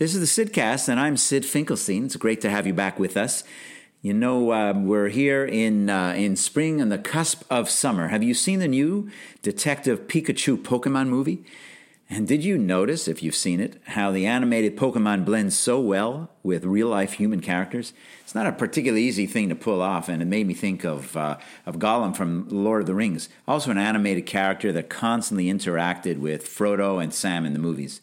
This is the Sidcast, and I'm Sid Finkelstein. It's great to have you back with us. You know, uh, we're here in uh, in spring on the cusp of summer. Have you seen the new Detective Pikachu Pokemon movie? And did you notice, if you've seen it, how the animated Pokemon blends so well with real life human characters? It's not a particularly easy thing to pull off, and it made me think of, uh, of Gollum from Lord of the Rings, also an animated character that constantly interacted with Frodo and Sam in the movies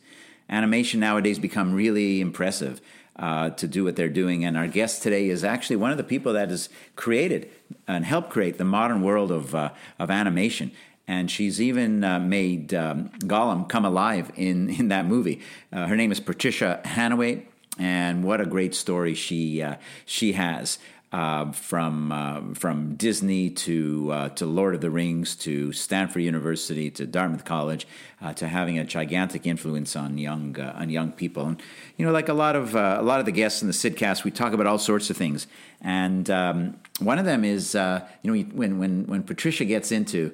animation nowadays become really impressive uh, to do what they're doing. And our guest today is actually one of the people that has created and helped create the modern world of, uh, of animation. And she's even uh, made um, Gollum come alive in, in that movie. Uh, her name is Patricia Hannaway, and what a great story she, uh, she has uh, from uh, from Disney to uh, to Lord of the Rings to Stanford University to Dartmouth College uh, to having a gigantic influence on young uh, on young people. And you know, like a lot of uh, a lot of the guests in the Sidcast, we talk about all sorts of things. And um, one of them is you know when when when Patricia gets into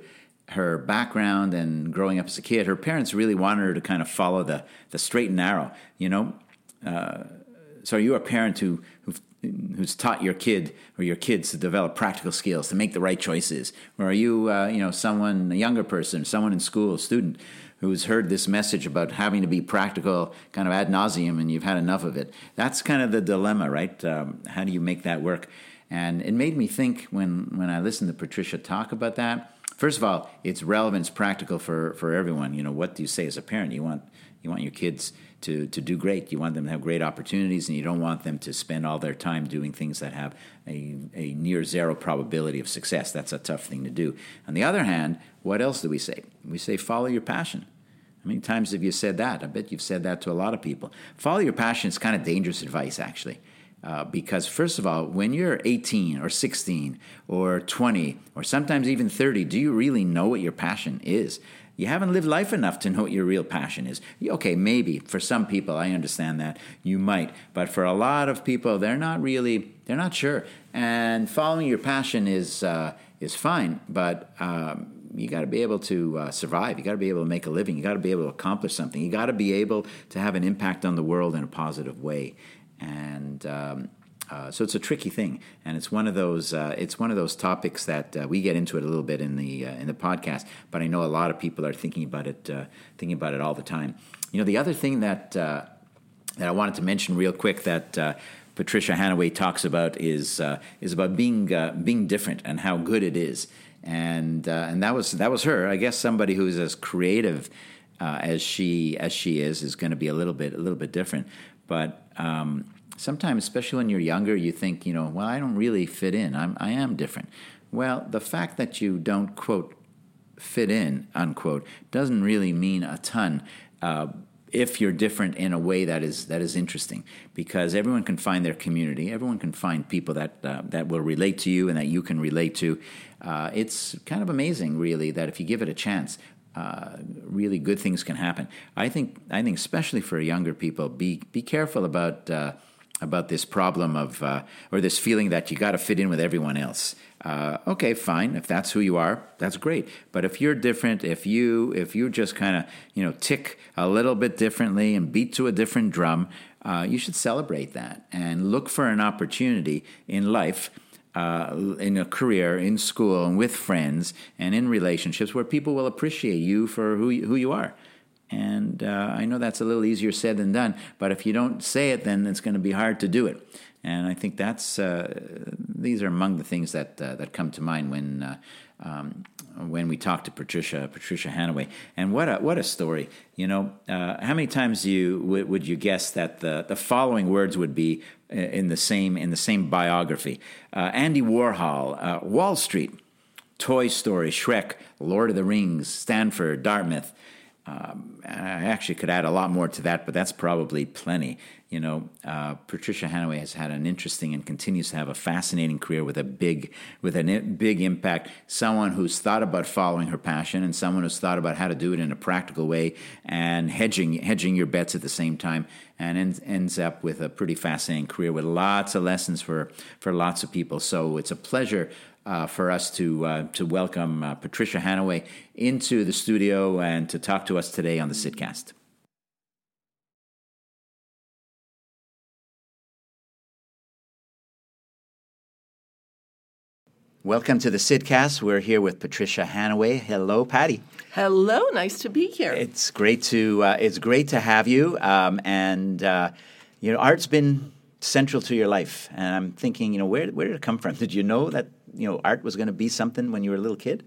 her background and growing up as a kid, her parents really wanted her to kind of follow the the straight and narrow. You know, so are you a parent who who who's taught your kid or your kids to develop practical skills to make the right choices. Or are you uh, you know someone a younger person someone in school a student who's heard this message about having to be practical kind of ad nauseum and you've had enough of it? That's kind of the dilemma right? Um, how do you make that work? And it made me think when when i listened to patricia talk about that first of all it's relevant it's practical for for everyone. You know what do you say as a parent? You want you want your kids to, to do great. You want them to have great opportunities, and you don't want them to spend all their time doing things that have a, a near zero probability of success. That's a tough thing to do. On the other hand, what else do we say? We say follow your passion. How many times have you said that? I bet you've said that to a lot of people. Follow your passion is kind of dangerous advice, actually. Uh, because, first of all, when you're 18 or 16 or 20 or sometimes even 30, do you really know what your passion is? You haven't lived life enough to know what your real passion is. Okay, maybe for some people, I understand that you might, but for a lot of people, they're not really, they're not sure. And following your passion is uh, is fine, but um, you got to be able to uh, survive. You got to be able to make a living. You got to be able to accomplish something. You got to be able to have an impact on the world in a positive way. And um, uh, so it's a tricky thing, and it's one of those uh, it's one of those topics that uh, we get into it a little bit in the uh, in the podcast. But I know a lot of people are thinking about it uh, thinking about it all the time. You know, the other thing that that I wanted to mention real quick that. Patricia Hannaway talks about is is about being being different and how good it is, and and that was that was her. I guess somebody who's as creative as she as she is is going to be a little bit a little bit different, but um, sometimes, especially when you're younger, you think, you know, well, I don't really fit in. I'm, I am different. Well, the fact that you don't, quote, fit in, unquote, doesn't really mean a ton. Uh, if you're different in a way that is that is interesting, because everyone can find their community, everyone can find people that uh, that will relate to you and that you can relate to. Uh, it's kind of amazing, really, that if you give it a chance, uh, really good things can happen. I think I think especially for younger people, be be careful about uh, about this problem of uh, or this feeling that you got to fit in with everyone else. Uh, okay, fine. If that's who you are, that's great. But if you're different, if you if you just kind of you know tick a little bit differently and beat to a different drum, uh, you should celebrate that and look for an opportunity in life. Uh, in a career, in school, and with friends, and in relationships where people will appreciate you for who you, who you are. And uh, I know that's a little easier said than done, but if you don't say it, then it's going to be hard to do it. And I think that's uh, these are among the things that uh, that come to mind when uh, um, when we talk to Patricia Patricia Hannaway. And what a what a story! You know, uh, how many times you w- would you guess that the the following words would be uh, in the same in the same biography? Andy Warhol, Wall Street, Toy Story, Shrek, Lord of the Rings, Stanford, Dartmouth. Um, I actually could add a lot more to that, but that's probably plenty. You know, uh, Patricia Hannaway has had an interesting and continues to have a fascinating career with a big, with a big impact. Someone who's thought about following her passion, and someone who's thought about how to do it in a practical way, and hedging hedging your bets at the same time, and ends, ends up with a pretty fascinating career with lots of lessons for for lots of people. So it's a pleasure uh, for us to uh, to welcome uh, Patricia Hannaway into the studio and to talk to us today on the Sidcast. Welcome to the Sidcast. We're here with Patricia Hannaway. Hello, Patty. Hello. Nice to be here. It's great to uh, it's great to have you. Um, and uh, you know, art's been central to your life. And I'm thinking, you know, where where did it come from? Did you know that you know art was going to be something when you were a little kid?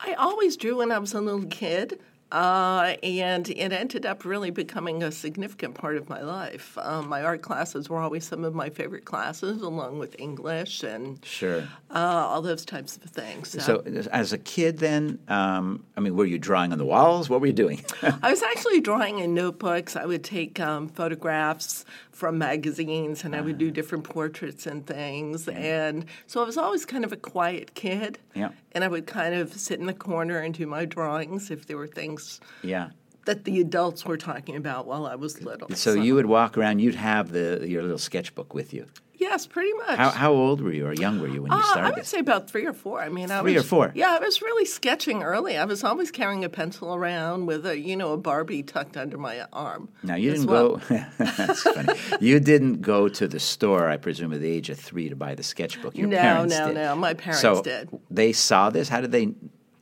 I always drew when I was a little kid. Uh, and it ended up really becoming a significant part of my life. Um, my art classes were always some of my favorite classes, along with English and sure uh, all those types of things. So, so as a kid, then, um, I mean, were you drawing on the walls? What were you doing? I was actually drawing in notebooks. I would take um, photographs from magazines, and uh-huh. I would do uh-huh. different portraits and things. And so I was always kind of a quiet kid. Yeah. And I would kind of sit in the corner and do my drawings if there were things. Yeah that the adults were talking about while I was little. So, so, you would walk around, you'd have the your little sketchbook with you. Yes, pretty much. How, how old were you or young were you when you uh, started? I would say about three or four. I mean, I three was, or four. Yeah, I was really sketching early. I was always carrying a pencil around with a you know a Barbie tucked under my arm. Now you didn't well. go. that's funny. You didn't go to the store, I presume, at the age of three to buy the sketchbook. Your no, parents no, did. no. My parents so did. They saw this. How did they?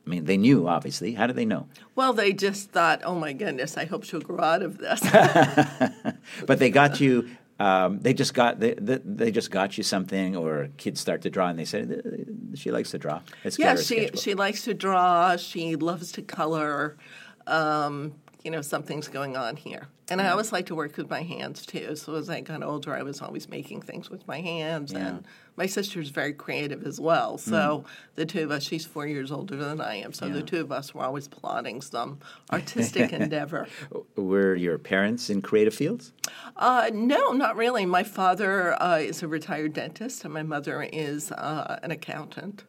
I mean, they knew, obviously. How did they know? Well, they just thought, oh my goodness, I hope she'll grow out of this. but they got you um, they just got they, they, just got you something, or kids start to draw, and they say she likes to draw. Let's yeah, she she likes to draw. She loves to color. Um, you know, something's going on here. And I always like to work with my hands too. So as I got older, I was always making things with my hands. Yeah. And my sister's very creative as well. So mm. the two of us, she's four years older than I am. So yeah. the two of us were always plotting some artistic endeavor. Were your parents in creative fields? Uh, no, not really. My father uh, is a retired dentist, and my mother is uh, an accountant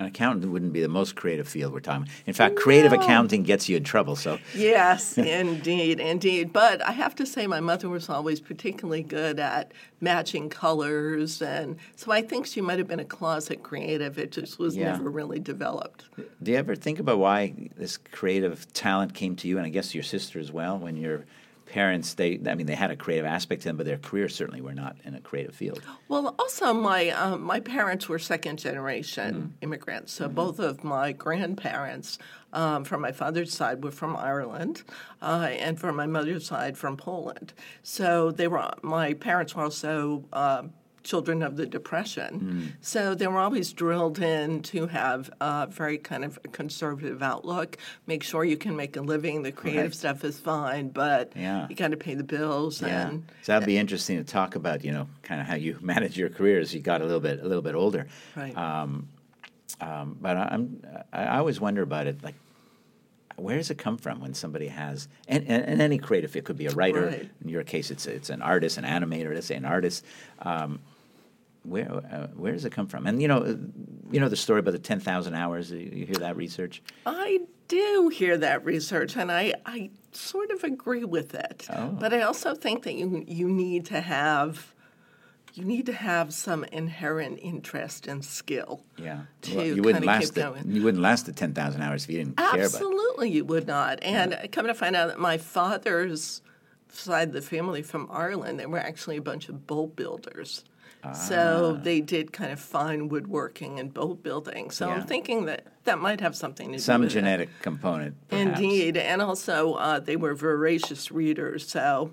an accountant wouldn't be the most creative field we're talking. In fact, creative no. accounting gets you in trouble. So yes, indeed, indeed. But I have to say, my mother was always particularly good at matching colors, and so I think she might have been a closet creative. It just was yeah. never really developed. Do you ever think about why this creative talent came to you, and I guess your sister as well, when you're parents they i mean they had a creative aspect to them but their careers certainly were not in a creative field. Well also my um, my parents were second generation mm. immigrants. So mm-hmm. both of my grandparents um, from my father's side were from ireland uh, and from my mother's side from poland. So they were my parents were also uh, children of the Depression. Mm. So they were always drilled in to have a very kind of conservative outlook. Make sure you can make a living. The creative right. stuff is fine, but yeah. you got to pay the bills. Yeah. And, so that'd be interesting to talk about. You know, kind of how you manage your career as you got a little bit a little bit older. Right. Um, um, but I'm I always wonder about it like where does it come from when somebody has and, and, and any creative it could be a writer right. in your case it's it's an artist an animator let's say an artist um, where uh, where does it come from? And you know, you know the story about the ten thousand hours. You hear that research? I do hear that research, and I I sort of agree with it. Oh. But I also think that you you need to have you need to have some inherent interest and skill. Yeah, to well, you wouldn't last the, you wouldn't last the ten thousand hours if you didn't Absolutely care about. Absolutely, you would not. And yeah. coming to find out that my father's side of the family from Ireland, they were actually a bunch of boat builders. Ah. So they did kind of fine woodworking and boat building. So yeah. I'm thinking that that might have something to Some do with Some genetic it. component. Perhaps. Indeed, and also uh, they were voracious readers. So,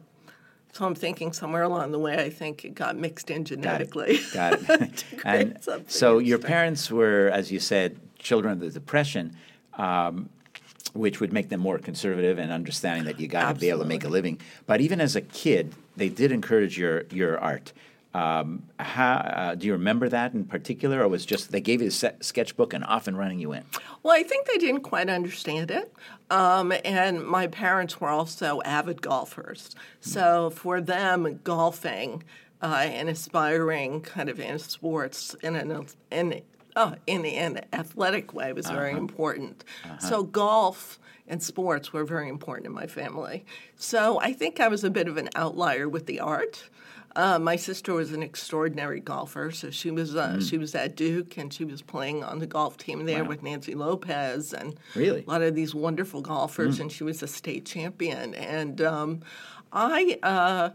so I'm thinking somewhere along the way, I think it got mixed in genetically. Got it. Got it. and so your parents were, as you said, children of the Depression. Um, which would make them more conservative and understanding that you got to be able to make a living. But even as a kid, they did encourage your your art. Um, how, uh, do you remember that in particular, or was just they gave you the sketchbook and off and running you went? Well, I think they didn't quite understand it, um, and my parents were also avid golfers, so for them, golfing uh, and aspiring kind of in sports in an in oh, in an athletic way was very uh-huh. important. Uh-huh. So golf and sports were very important in my family. So I think I was a bit of an outlier with the art. Uh, my sister was an extraordinary golfer, so she was uh, mm. she was at Duke and she was playing on the golf team there wow. with Nancy Lopez and really? a lot of these wonderful golfers, mm. and she was a state champion. And um, I. Uh,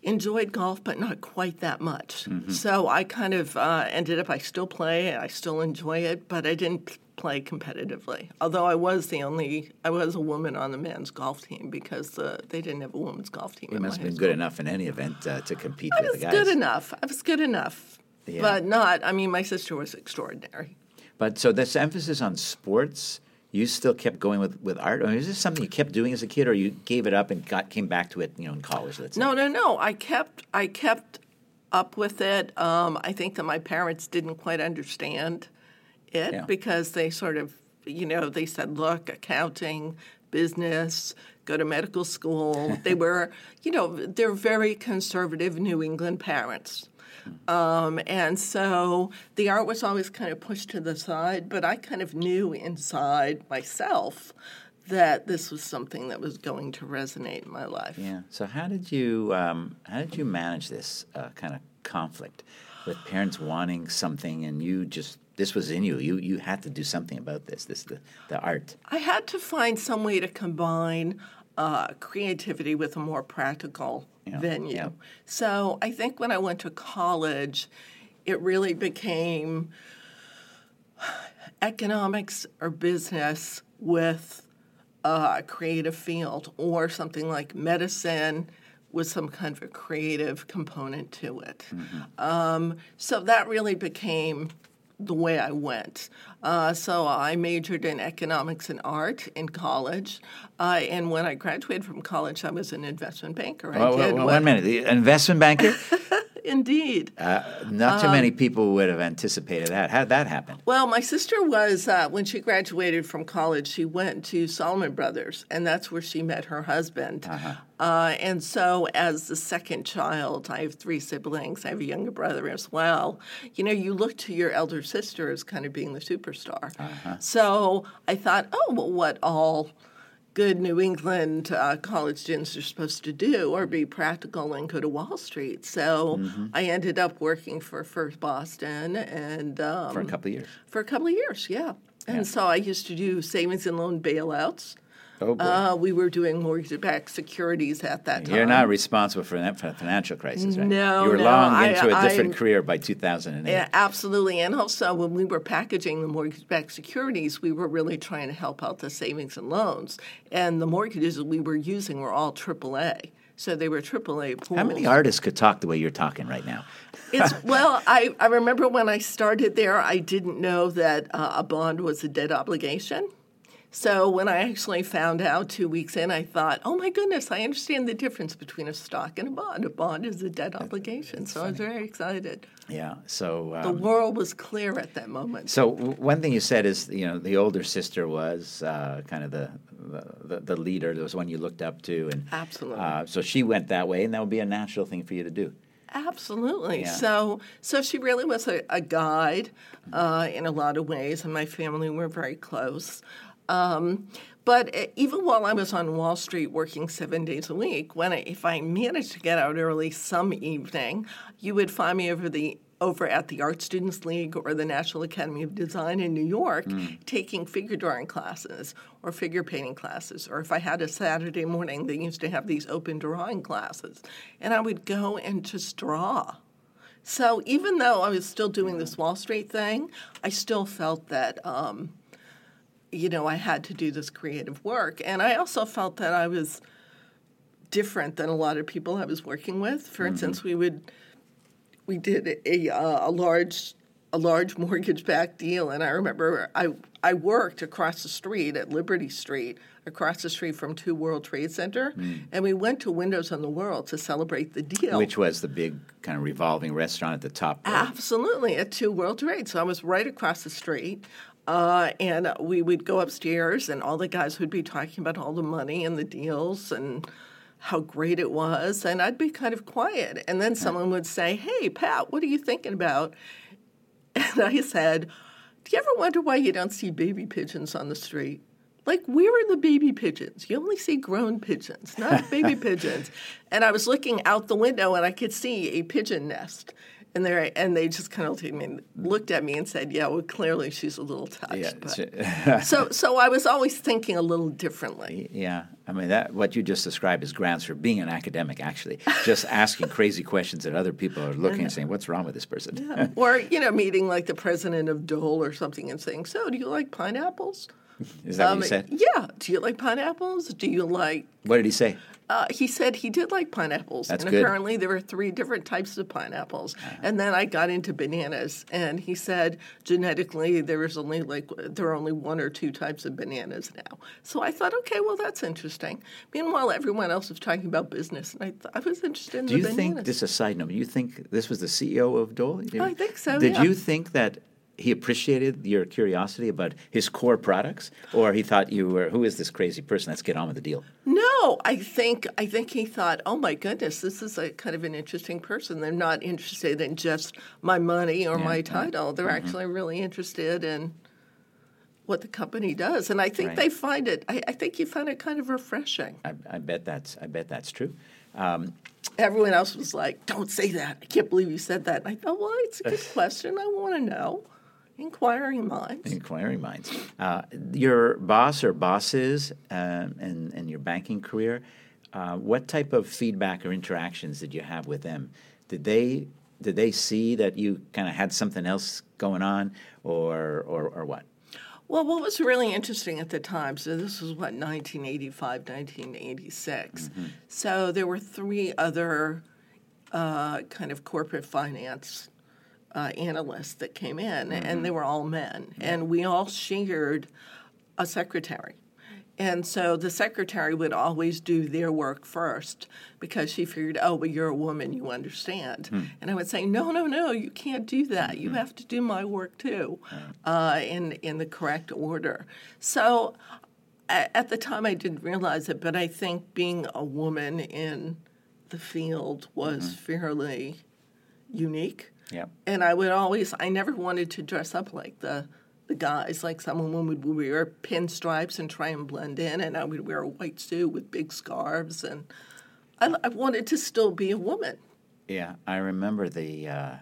enjoyed golf, but not quite that much. So I kind of uh, ended up. I still play. I still enjoy it, but I didn't play competitively. Although I was the only, I was a woman on the men's golf team because uh, they didn't have a women's golf team. You must have been good enough in any event uh, to compete I with the guys. good enough. I was good enough, Yeah. but not. I mean, my sister was extraordinary. But so this emphasis on sports, you still kept going with, with art. I mean, is this something you kept doing as a kid, or you gave it up and got came back to it, you know, in college? Let's. No, no, no. I kept I kept up with it. Um, I think that my parents didn't quite understand it Yeah. because they sort of, you know, they said, "Look, accounting, business, go to medical school." they were, you know, they're very conservative New England parents. Um, and so the art was always kind of pushed to the side, but I kind of knew inside myself that this was something that was going to resonate in my life. Yeah. So how did you um, how did you manage this uh, kind of conflict with parents wanting something and you just this was in you. You you had to do something about this. This the the art. I had to find some way to combine uh, creativity with a more practical Yeah, venue. yeah. So I think when I went to college, it really became economics or business with a creative field, or something like medicine with some kind of a creative component to it. Um, so that really became the way I went. Uh, so I majored in economics and art in college, uh, and when I graduated from college, I was an investment banker. I Oh, did well, one minute. The investment banker. Indeed. Uh, not too Um, many people would have anticipated that. How did that happen? Well, my sister was, uh, when she graduated from college, she went to Salomon Brothers, and that's where she met her husband. Uh-huh. Uh, and so, as the second child, I have three siblings, I have a younger brother as well. You know, you look to your elder sister as kind of being the superstar. Uh-huh. So I thought, oh, well, what all good New England uh, college students are supposed to do or be practical and go to Wall Street. So Mm-hmm. I ended up working for First Boston and um, For a couple of years. for a couple of years, yeah. And Yeah. so I used to do savings and loan bailouts. Oh boy. Uh, we were doing mortgage-backed securities at that time. You're not responsible for that the financial crisis, right? No, You were no, long I- into a different I'm- career by 2008. Yeah, absolutely. And also, when we were packaging the mortgage-backed securities, we were really trying to help out the savings and loans. And the mortgages that we were using were all AAA. So they were AAA pools. How many artists could talk the way you're talking right now? It's, well, I, I remember when I started there, I didn't know that uh, a bond was a debt obligation. So when I actually found out two weeks in, I thought, oh my goodness, I understand the difference between a stock and a bond. A bond is a debt obligation. So I was very excited. Yeah. So The um, world was clear at that moment. So w- one thing you said is, you know, the older sister was uh, kind of the, the the leader. There was one you looked up to, and Absolutely. Uh, so she went that way, and that would be a natural thing for you to do. Absolutely. Yeah. So, so she really was a, a guide uh, in a lot of ways, and my family were very close. Um, but uh, even while I was on Wall Street working seven days a week, when I, if I managed to get out early some evening, you would find me over the over at the Art Students League or the National Academy of Design in New York taking figure drawing classes or figure painting classes. Or if I had a Saturday morning, they used to have these open drawing classes. And I would go and just draw. So even though I was still doing this Wall Street thing, I still felt that, um, you know, I had to do this creative work. And I also felt that I was different than a lot of people I was working with. For instance, we would we did a, uh, a large a large mortgage backed deal, and I remember I I worked across the street at Liberty Street, across the street from Two World Trade Center, and we went to Windows on the World to celebrate the deal. Which was the big kind of revolving restaurant at the top. Absolutely, at Two World Trade. So I was right across the street. Uh, and we would go upstairs, and all the guys would be talking about all the money and the deals and how great it was. And I'd be kind of quiet. And then someone would say, Hey, Pat, what are you thinking about? And I said, Do you ever wonder why you don't see baby pigeons on the street? Like, where are the baby pigeons? You only see grown pigeons, not baby pigeons. And I was looking out the window and I could see a pigeon nest. And they and they just kind of looked at me, looked at me and said, "Yeah, well, clearly she's a little touched." Yeah. so, so I was always thinking a little differently. Yeah, I mean that what you just described is grounds for being an academic. Actually, just asking crazy questions that other people are looking and saying, "What's wrong with this person?" Yeah. or you know, meeting like the president of Dole or something and saying, "So, do you like pineapples?" Is that um, what you said? Yeah. Do you like pineapples? Do you like? What did he say? Uh, he said he did like pineapples, That's and good. apparently there were three different types of pineapples. And then I got into bananas, and he said genetically there is only like there are only one or two types of bananas now. So I thought, okay, well that's interesting. Meanwhile, everyone else was talking about business, and I, th- I was interested in Do the you bananas. think this is a side note? You think this was the CEO of Dole? I think so. Did yeah. you think that he appreciated your curiosity about his core products, or he thought you were, "Who is this crazy person? Let's get on with the deal." No, I think I think he thought, "Oh my goodness, this is a kind of an interesting person. They're not interested in just my money or Yeah, my title. They're Mm-hmm. actually really interested in what the company does." And I think Right. they find it. I, I think you find it kind of refreshing. I, I bet that's I bet that's true. Um, Everyone else was like, "Don't say that. I can't believe you said that." And I thought, "Well, it's a good question. I want to know." Inquiring minds. Inquiring minds. Uh, your boss or bosses um, in, in your banking career, uh, what type of feedback or interactions did you have with them? Did they did they see that you kind of had something else going on, or or, or what? Well, what was really interesting at the time, so this was what, 1985, 1986. So there were three other uh, kind of corporate finance uh, analysts that came in, and they were all men. And we all shared a secretary. And so the secretary would always do their work first because she figured, oh, well, you're a woman, you understand. And I would say, no, no, no, you can't do that. You have to do my work too uh, in, in the correct order. So a- at the time, I didn't realize it, but I think being a woman in the field was fairly unique. Yep. And I would always, I never wanted to dress up like the the guys. Like some women would wear pinstripes and try and blend in, and I would wear a white suit with big scarves, and I, I wanted to still be a woman. Yeah, I remember the. Uh,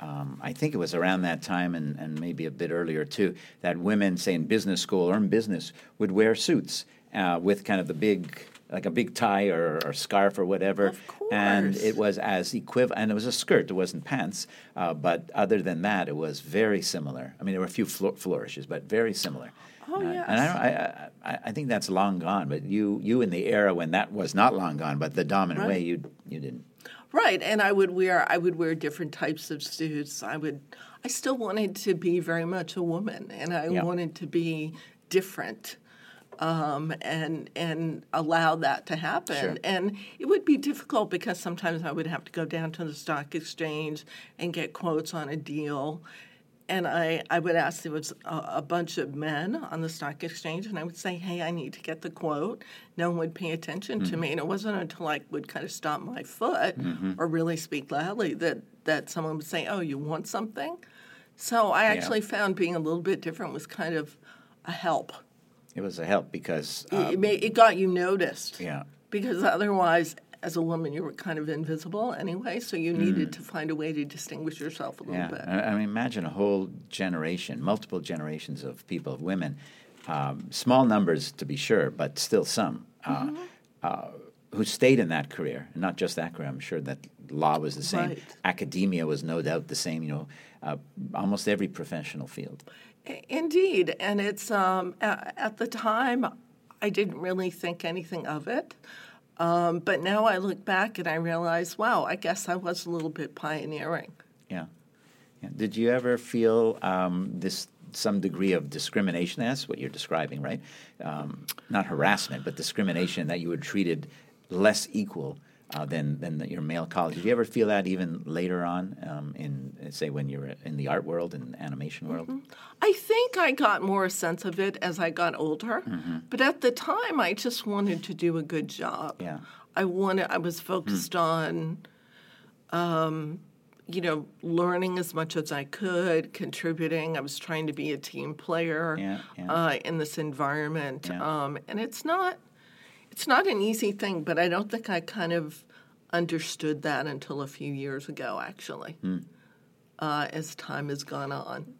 um, I think it was around that time, and, and maybe a bit earlier too, that women, say in business school or in business, would wear suits uh, with kind of the big, like a big tie or, or scarf or whatever. Of And it was as equivalent, and it was a skirt. It wasn't pants, uh, but other than that, it was very similar. I mean, there were a few flour- flourishes, but very similar. Oh, Uh, yes. And I, don't- I, I, I think that's long gone. But you, you in the era when that was not long gone, but the dominant way, you, you didn't. Right, and I would wear I would wear different types of suits. I would I still wanted to be very much a woman, and I Yeah. wanted to be different, um, and and allow that to happen. Sure. And it would be difficult because sometimes I would have to go down to the stock exchange and get quotes on a deal. And I, I would ask, there was a, a bunch of men on the stock exchange, and I would say, hey, I need to get the quote. No one would pay attention to me. And it wasn't until I would kind of stop my foot or really speak loudly that, that someone would say, oh, you want something? So I actually found being a little bit different was kind of a help. It was a help because It- uh, it, it got you noticed. yeah, Because otherwise, as a woman, you were kind of invisible anyway, so you needed to find a way to distinguish yourself a little yeah. bit. I, I mean, imagine a whole generation, multiple generations of people, of women, um, small numbers to be sure, but still some, uh, Mm-hmm. uh, who stayed in that career. Not just that career. I'm sure that law was the same. Right. Academia was no doubt the same. You know, uh, almost every professional field. Indeed, and it's um, at the time I didn't really think anything of it, um, but now I look back and I realize, wow, I guess I was a little bit pioneering. Yeah. yeah. Did you ever feel um, this some degree of discrimination? That's what you're describing, right? Um, not harassment, but discrimination that you were treated less equal uh, than than your male colleagues. Did you ever feel that even later on um, in say when you were in the art world and animation world? I think I got more a sense of it as I got older, but at the time I just wanted to do a good job. Yeah. I wanted. I was focused on, um, you know, learning as much as I could, contributing. I was trying to be a team player Yeah, yeah. Uh, in this environment, Yeah. um, and it's not. It's not an easy thing, but I don't think I kind of understood that until a few years ago, actually. uh, as time has gone on.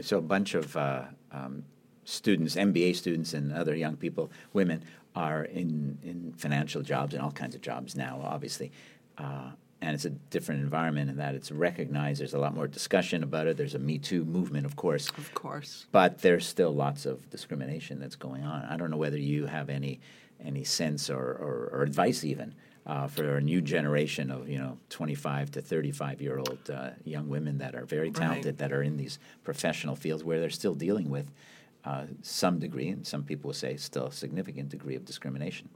so a bunch of uh, um, students, MBA students, and other young people, women, are in, in financial jobs and all kinds of jobs now, obviously. And it's a different environment in that it's recognized. There's a lot more discussion about it. There's a Me Too movement, of course. Of course. But there's still lots of discrimination that's going on. I don't know whether you have any any sense or, or, or advice even uh, for a new generation of you know 25 to 35 year old uh, young women that are very talented Right. that are in these professional fields where they're still dealing with uh, some degree, and some people will say still a significant degree of discrimination.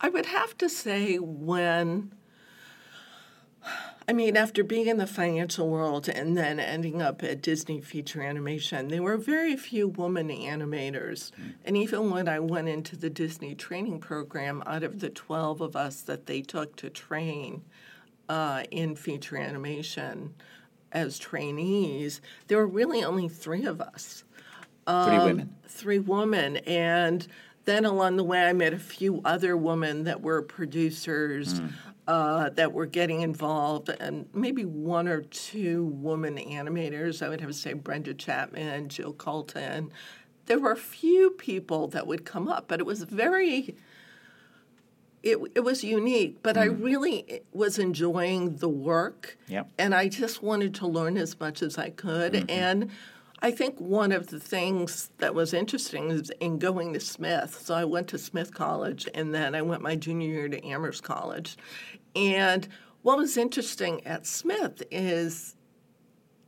I would have to say when I mean, after being in the financial world and then ending up at Disney Feature Animation, there were very few women animators. Mm. And even when I went into the Disney training program, out of the 12 of us that they took to train uh, in feature animation as trainees, there were really only three of us Three um, women. three women and then along the way i met a few other women that were producers mm. Uh, that were getting involved and maybe one or two woman animators i would have to say brenda chapman jill culton there were a few people that would come up but it was very it, it was unique, but I really was enjoying the work. Yep. And I just wanted to learn as much as I could. And I think one of the things that was interesting is in going to Smith. So I went to Smith College and then I went my junior year to Amherst College. And what was interesting at Smith is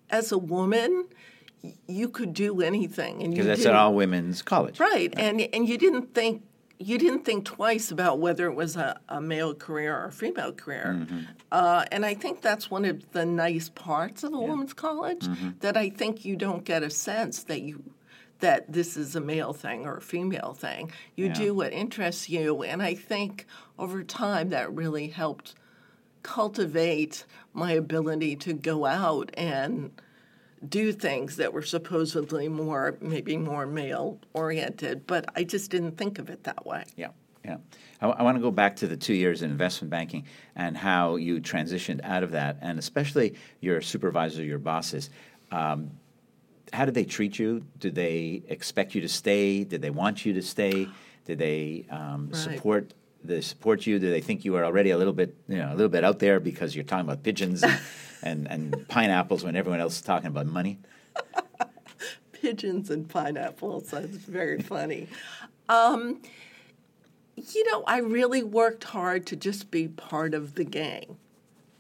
as a woman, you could do anything. And Because that's didn't- an all women's college. Right, and and you didn't think you didn't think twice about whether it was a, a male career or a female career, uh, and I think that's one of the nice parts of a women's college that I think you don't get a sense that you that this is a male thing or a female thing. You Yeah. do what interests you, and I think over time that really helped cultivate my ability to go out and do things that were supposedly more maybe more male oriented but i just didn't think of it that way Yeah, yeah. I, want to go back to the two years in investment banking and how you transitioned out of that, and especially your supervisor, your bosses. Um, how did they treat you? Did they expect you to stay? Did they want you to stay? Did they um, Right. support? They support you? Do they think you are already a little bit, you know, a little bit out there because you're talking about pigeons and, and, and pineapples when everyone else is talking about money? pigeons and pineapples that's very funny um, you know i really worked hard to just be part of the gang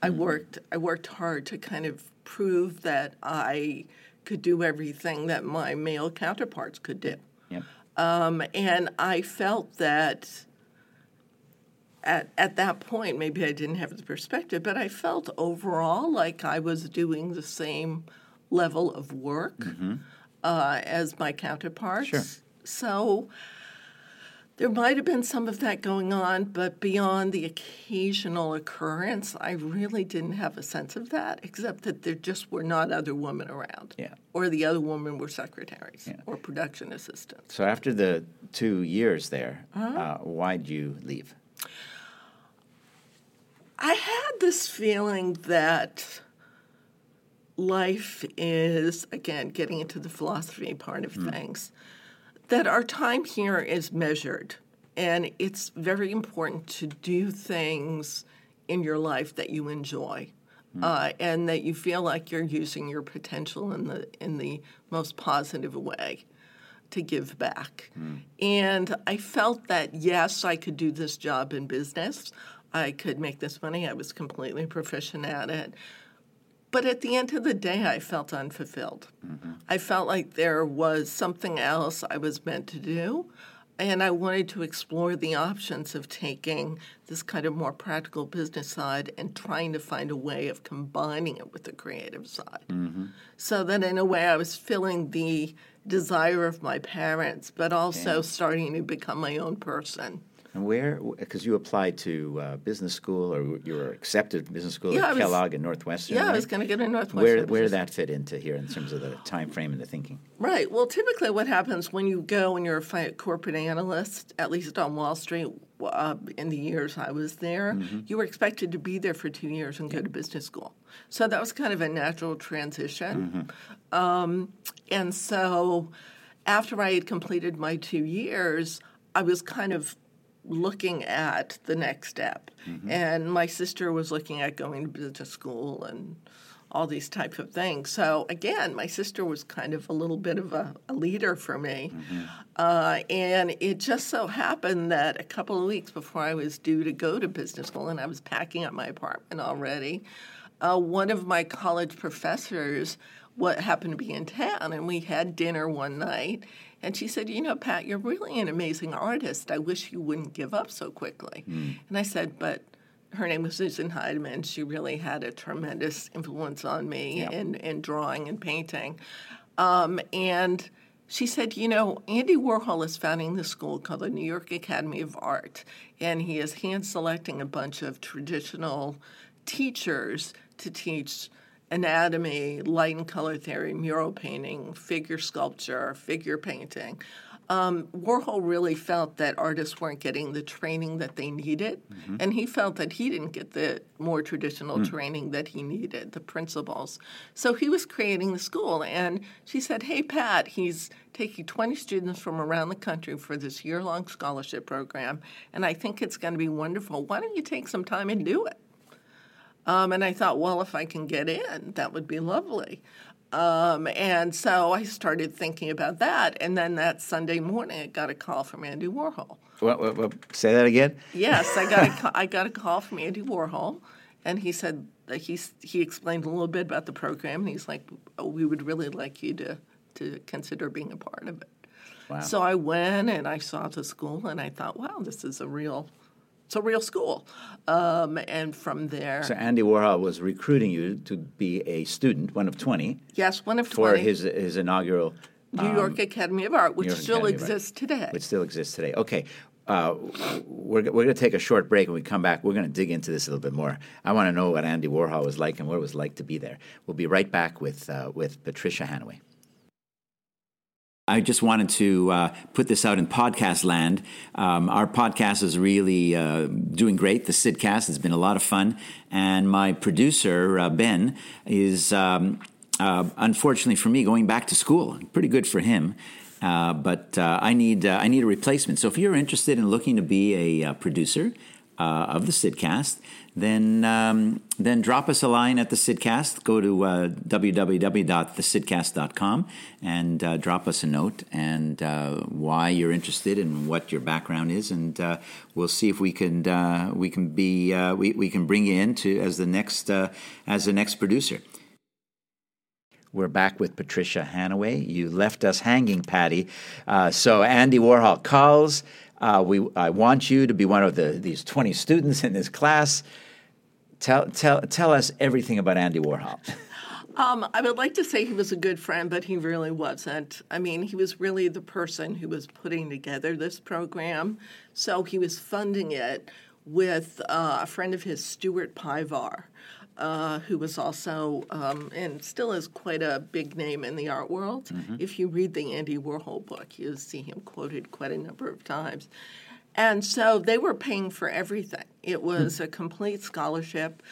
i worked i worked hard to kind of prove that i could do everything that my male counterparts could do Yep. Um, and I felt that at, at that point, maybe I didn't have the perspective, but I felt overall like I was doing the same level of work uh, as my counterparts. Sure. So there might have been some of that going on, but beyond the occasional occurrence, I really didn't have a sense of that, except that there just were not other women around. Yeah. Or the other women were secretaries or production assistants. So after the two years there, Uh-huh. uh, why'd you leave? I had this feeling that life is, again, getting into the philosophy part of hmm. things, that our time here is measured. And it's very important to do things in your life that you enjoy. Hmm. Uh, and that you feel like you're using your potential in the in the most positive way to give back. Hmm. And I felt that yes, I could do this job in business. I could make this money. I was completely proficient at it. But at the end of the day, I felt unfulfilled. Mm-hmm. I felt like there was something else I was meant to do. And I wanted to explore the options of taking this kind of more practical business side and trying to find a way of combining it with the creative side. Mm-hmm. So that in a way, I was filling the desire of my parents, but also starting to become my own person. And where, because you applied to uh, business school or you were accepted to business school Yeah, at was- Kellogg and Northwestern. Yeah, I was going to get a Northwestern. Where, where did that fit into here in terms of the time frame and the thinking? Right. Well, typically, what happens when you go and you're a corporate analyst, at least on Wall Street, uh, in the years I was there, Mm-hmm. you were expected to be there for two years and go to business school. So that was kind of a natural transition. Mm-hmm. Um, and so after I had completed my two years, I was kind of looking at the next step. Mm-hmm. And my sister was looking at going to business school and all these types of things. So again, my sister was kind of a little bit of a, a leader for me. Uh, and it just so happened that a couple of weeks before I was due to go to business school and I was packing up my apartment already, uh, one of my college professors what happened to be in town and we had dinner one night and she said you know pat you're really an amazing artist i wish you wouldn't give up so quickly and i said but her name was Susan Heidemann. She really had a tremendous influence on me in, in drawing and painting. Um, and she said, You know, Andy Warhol is founding this school called the New York Academy of Art, and he is hand selecting a bunch of traditional teachers to teach anatomy, light and color theory, mural painting, figure sculpture, figure painting. Um, Warhol really felt that artists weren't getting the training that they needed, and he felt that he didn't get the more traditional training that he needed, the principles. So he was creating the school, and she said, Hey, Pat, he's taking 20 students from around the country for this year long scholarship program, and I think it's going to be wonderful. Why don't you take some time and do it? Um, and I thought, well, if I can get in, that would be lovely. Um, and so I started thinking about that. And then that Sunday morning, I got a call from Andy Warhol. What, what, what, say that again. Yes, I got a, I got a call from Andy Warhol, and he said he's, he explained a little bit about the program, and he's like, oh, "We would really like you to to consider being a part of it." Wow. So I went and I saw the school, and I thought, "Wow, this is a real." It's a real school, um, and from there, So Andy Warhol was recruiting you to be a student, one of twenty, yes, one of for twenty, his his inaugural, New York Academy of Art, which still Academy exists today. which still exists today. Okay. Uh, we're, we're going to take a short break. and we come back, we're going to dig into this a little bit more. I want to know what Andy Warhol was like and what it was like to be there. We'll be right back with, uh, with Patricia Hannaway. I just wanted to uh, put this out in podcast land. Um, our podcast is really uh, doing great. The Sidcast has been a lot of fun, and my producer uh, Ben is, um, uh, unfortunately for me, going back to school. Pretty good for him, uh, but uh, I need I need a replacement. So if you're interested in looking to be a producer uh, of the Sidcast, then um, then drop us a line at the Sidcast. Go to uh, www.thesidcast.com and uh, drop us a note and uh, why you're interested and what your background is, and uh, we'll see if we can uh, we can be uh, we, we can bring you in to as the next as the next producer. We're back with Patricia Hannaway. You left us hanging, Patty. So Andy Warhol calls. Uh, we, I want you to be one of the, these 20 students in this class. Tell, tell, tell us everything about Andy Warhol. Um, I would like to say he was a good friend, but he really wasn't. I mean, he was really the person who was putting together this program. So he was funding it with uh, a friend of his, Stuart Pivar, uh, who was also um, and still is quite a big name in the art world. If you read the Andy Warhol book, you'll see him quoted quite a number of times. And so they were paying for everything. It was a complete scholarship.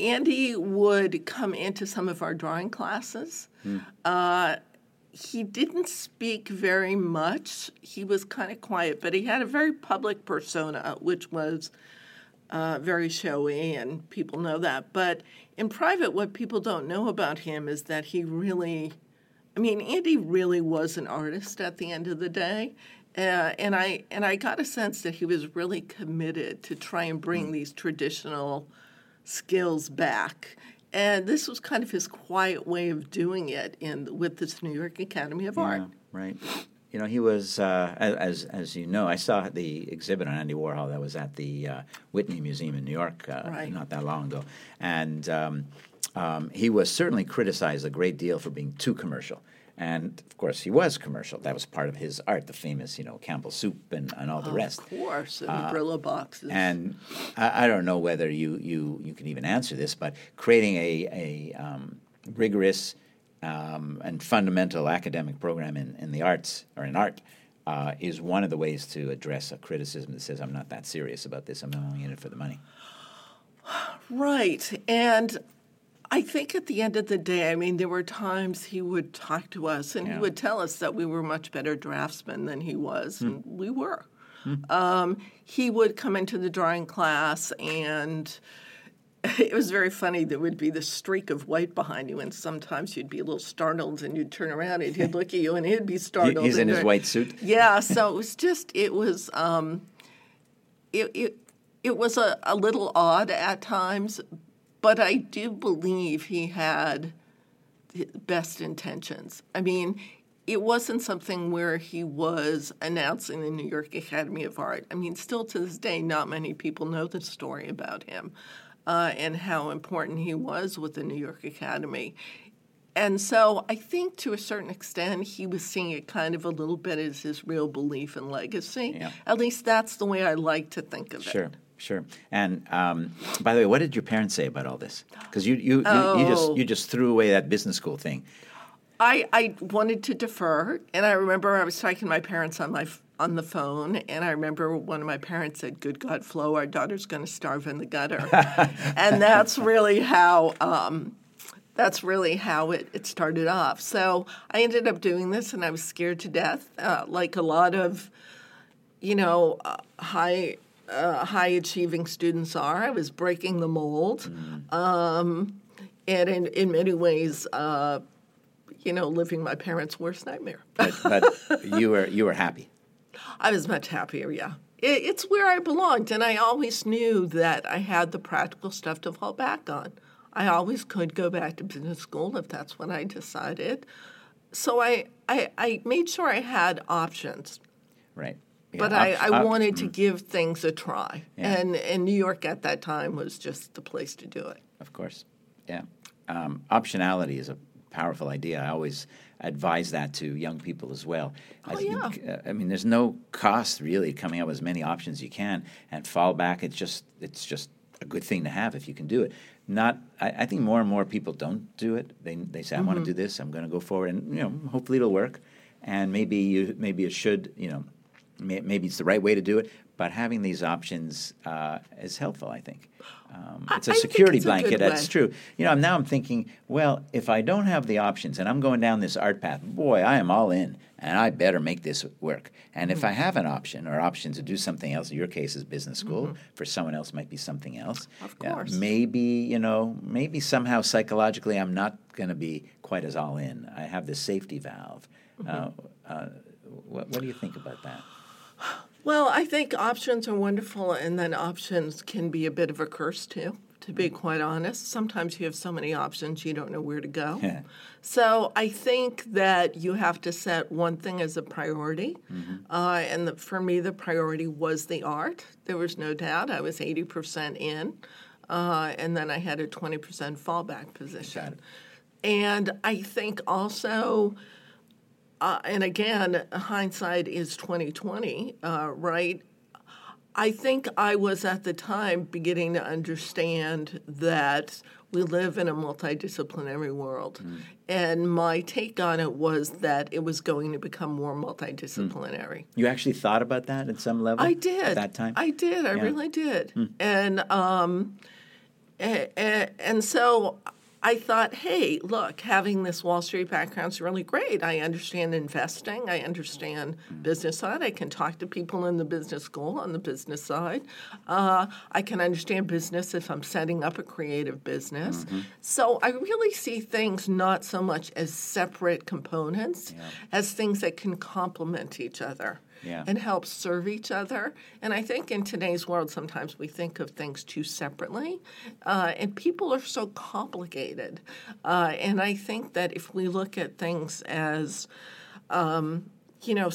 Andy would come into some of our drawing classes. Uh, he didn't speak very much. He was kind of quiet, but he had a very public persona, which was uh, very showy, and people know that. But in private, what people don't know about him is that he really, I mean, Andy really was an artist at the end of the day. Uh, and I and I got a sense that he was really committed to try and bring these traditional skills back. And this was kind of his quiet way of doing it in with this New York Academy of Art. Right. You know, he was uh, as as you know. I saw the exhibit on Andy Warhol that was at the uh, Whitney Museum in New York uh, Right. not that long ago, and um, um, he was certainly criticized a great deal for being too commercial. And of course, he was commercial. That was part of his art, the famous, you know, Campbell soup and, and all the rest. Of course, and Brillo boxes. And I, I don't know whether you, you, you can even answer this, but creating a, a um, rigorous um, and fundamental academic program in, in the arts or in art uh, is one of the ways to address a criticism that says, I'm not that serious about this, I'm only in it for the money. Right. And I think at the end of the day, I mean, there were times he would talk to us and Yeah. he would tell us that we were much better draftsmen than he was, Hmm. and we were. Um, he would come into the drawing class and it was very funny. There would be this streak of white behind you, and sometimes you'd be a little startled, and you'd turn around and he'd look at you, and he'd be startled. he's in his white suit? Yeah, so it was just it was um, it it it was a, a little odd at times, but I do believe he had the best intentions. I mean, it wasn't something where he was announcing the New York Academy of Art. I mean, still to this day, not many people know the story about him uh, and how important he was with the New York Academy. And so I think to a certain extent, he was seeing it kind of a little bit as his real belief and legacy. Yeah. At least that's the way I like to think of Sure, it. sure. Sure. And um, by the way, what did your parents say about all this? Because you, you, you, you just Oh. you just threw away that business school thing. I, I wanted to defer, and I remember I was talking to my parents on my on the phone, and I remember one of my parents said, "Good God, Flo, our daughter's going to starve in the gutter," and that's really how um, that's really how it, it started off. So I ended up doing this, and I was scared to death, uh, like a lot of you know uh, high uh, high achieving students are. I was breaking the mold, um, and in in many ways. Uh, you know, living my parents' worst nightmare. But, but you were you were happy. I was much happier, yeah. It, it's where I belonged, and I always knew that I had the practical stuff to fall back on. I always could go back to business school if that's what I decided. So I, I, I made sure I had options, Right. Yeah, but I, I wanted to give things a try. Yeah. And, and New York at that time was just the place to do it. Of course. Yeah. Um, optionality is a powerful idea. I always advise that to young people as well. I Oh, think, uh, I mean, there's no cost really coming up with as many options you can and fall back. It's just it's just a good thing to have if you can do it. Not, I, I think more and more people don't do it. They they say, I want to Mm-hmm. do this. I'm going to go forward, and you know, hopefully it'll work. And maybe you maybe it should. You know, may, maybe it's the right way to do it. But having these options uh, is helpful. I think um, it's a I security it's a blanket. That's way. true. You know, now I'm thinking, well, if I don't have the options and I'm going down this art path, boy, I am all in, and I better make this work. And if I Mm-hmm. have an option or option to do something else, in your case is business school, for someone else might be something else. Mm-hmm. Of course. maybe you know, maybe somehow psychologically, I'm not going to be quite as all in. I have this safety valve. Mm-hmm. Uh, uh, what, what do you think about that? Well, I think options are wonderful, and then options can be a bit of a curse too. To be quite honest, sometimes you have so many options you don't know where to go. Yeah. So I think that you have to set one thing as a priority, uh, and the, for me, the priority was the art. There was no doubt. I was eighty percent in, uh, and then I had a twenty percent fallback position. And I think also uh, and again, hindsight is twenty twenty, uh, right? I think I was at the time beginning to understand that we live in a multidisciplinary world, and my take on it was that it was going to become more multidisciplinary. You actually thought about that at some level? I did at that time. I did. I Yeah. really did. And um, and, and so I thought, hey, look, having this Wall Street background is really great. I understand investing. I understand business side. I can talk to people in the business school on the business side. Uh, I can understand business if I'm setting up a creative business. So I really see things not so much as separate components as things that can complement each other Yeah. and help serve each other. And I think in today's world, sometimes we think of things too separately, uh, and people are so complicated. Uh, and I think that if we look at things as, um, you know,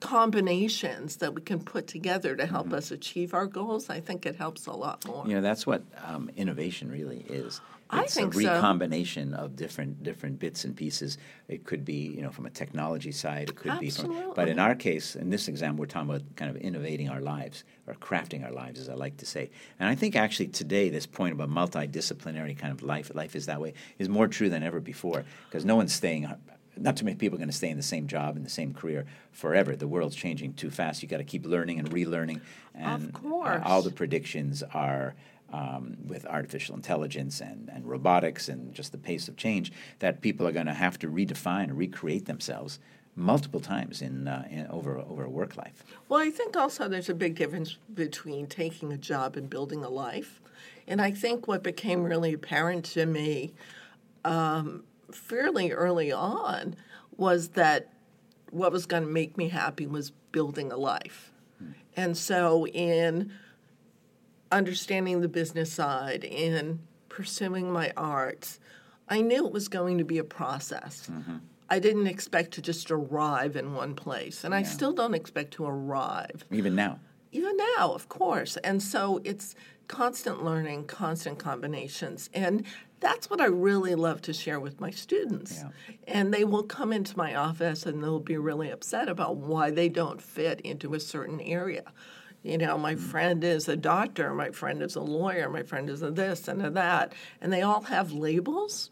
combinations that we can put together to help us achieve our goals, I think it helps a lot more. You know, that's what um, innovation really is. I It's think a so. recombination of different different bits and pieces. It could be, you know, from a technology side. It could be from. But in our case, in this exam, we're talking about kind of innovating our lives or crafting our lives, as I like to say. And I think actually today, this point about multidisciplinary kind of life, life is that way, is more true than ever before because no one's staying not too many people are going to stay in the same job in the same career forever. The world's changing too fast. You got to keep learning and relearning. And uh, Of course. all the predictions are um, with artificial intelligence and, and robotics and just the pace of change that people are going to have to redefine and recreate themselves multiple times in, uh, in over over a work life. Well, I think also there's a big difference between taking a job and building a life. And I think what became really apparent to me um, fairly early on was that what was going to make me happy was building a life. And so, in understanding the business side, in pursuing my arts, I knew it was going to be a process. Mm-hmm. I didn't expect to just arrive in one place, and I still don't expect to arrive Even now, even now, of course. And so it's constant learning, constant combinations. And that's what I really love to share with my students. Yeah. And they will come into my office and they'll be really upset about why they don't fit into a certain area. You know, my mm. friend is a doctor, my friend is a lawyer, my friend is a this and a that. And they all have labels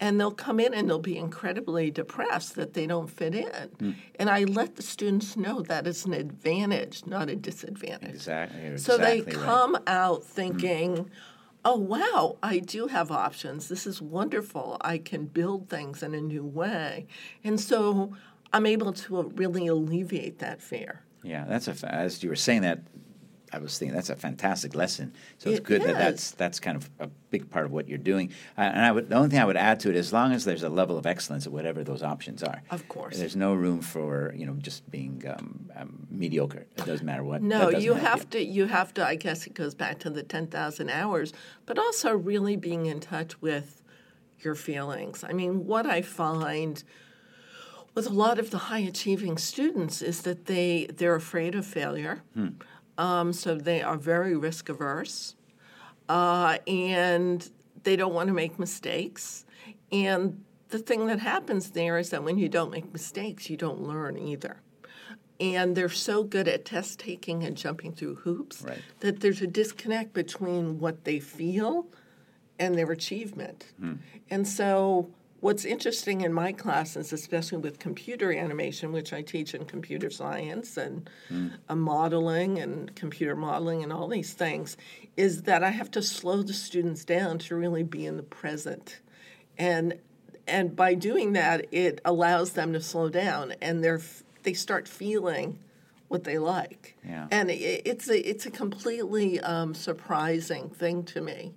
and they'll come in and they'll be incredibly depressed that they don't fit in. Mm. And I let the students know that is an advantage, not a disadvantage. exactly. So they exactly right. come out mm. thinking, oh, wow, I do have options. This is wonderful. I can build things in a new way. And so I'm able to really alleviate that fear. Yeah, that's a fa- as you were saying that, I was thinking that's a fantastic lesson. So it's It good that that's that's kind of a big part of what you're doing. Uh, and I would the only thing I would add to it, as long as there's a level of excellence at whatever those options are, Of course. there's no room for you know just being um, um, mediocre. It doesn't matter what. No, you have to. You have to. I guess it goes back to the ten thousand hours, but also really being in touch with your feelings. I mean, what I find with a lot of the high achieving students is that they they're afraid of failure, um, so they are very risk averse, uh, and they don't want to make mistakes. And the thing that happens there is that when you don't make mistakes, you don't learn either and they're so good at test taking and jumping through hoops Right. that there's a disconnect between what they feel and their achievement. And so, what's interesting in my classes, especially with computer animation, which I teach in computer science and uh, modeling and computer modeling and all these things, is that I have to slow the students down to really be in the present. And and by doing that, it allows them to slow down, and they're they start feeling what they like. Yeah. And it, it's a it's a completely um, surprising thing to me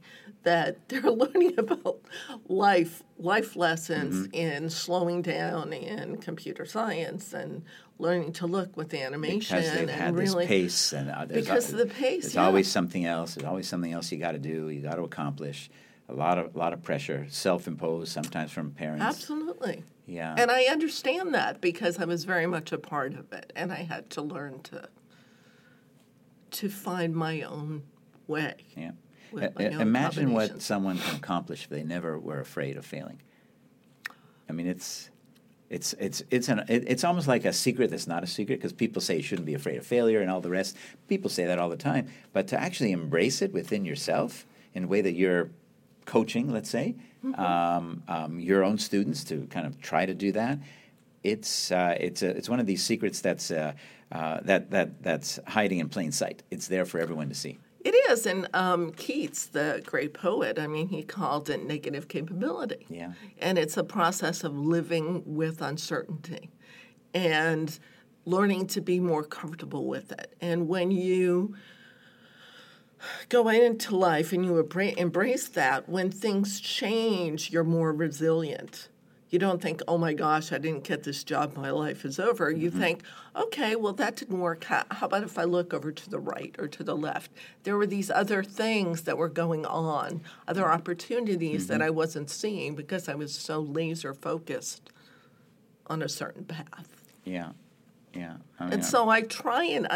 that they're learning about life life lessons in slowing down in computer science and learning to look with animation because they've and had really this pace and uh, Because al- the pace, There's yeah. always something else. There's always something else you got to do. You got to accomplish. A lot of a lot of pressure, self-imposed, sometimes from parents. absolutely. Yeah. And I understand that because I was very much a part of it, and I had to learn to to find my own way. Yeah. With I- my I- own imagine what someone can accomplish if they never were afraid of failing. I mean, it's it's it's it's an it, it's almost like a secret that's not a secret because people say you shouldn't be afraid of failure and all the rest. People say that all the time, but to actually embrace it within yourself in a way that you're coaching, let's say, Mm-hmm. um, um, your own students to kind of try to do that. It's uh, it's a, it's one of these secrets that's uh, uh, that that that's hiding in plain sight. It's there for everyone to see. It is, and um, Keats, the great poet, I mean, he called it negative capability. Yeah. And it's a process of living with uncertainty and learning to be more comfortable with it. And when you go into life and you embrace that, when things change, you're more resilient. You don't think, oh my gosh, I didn't get this job, my life is over. You mm-hmm. think, okay, well, that didn't work. How, how about if I look over to the right or to the left? There were these other things that were going on, other opportunities that mm-hmm. I wasn't seeing because I was so laser focused on a certain path. Yeah, yeah. I mean, And so I try and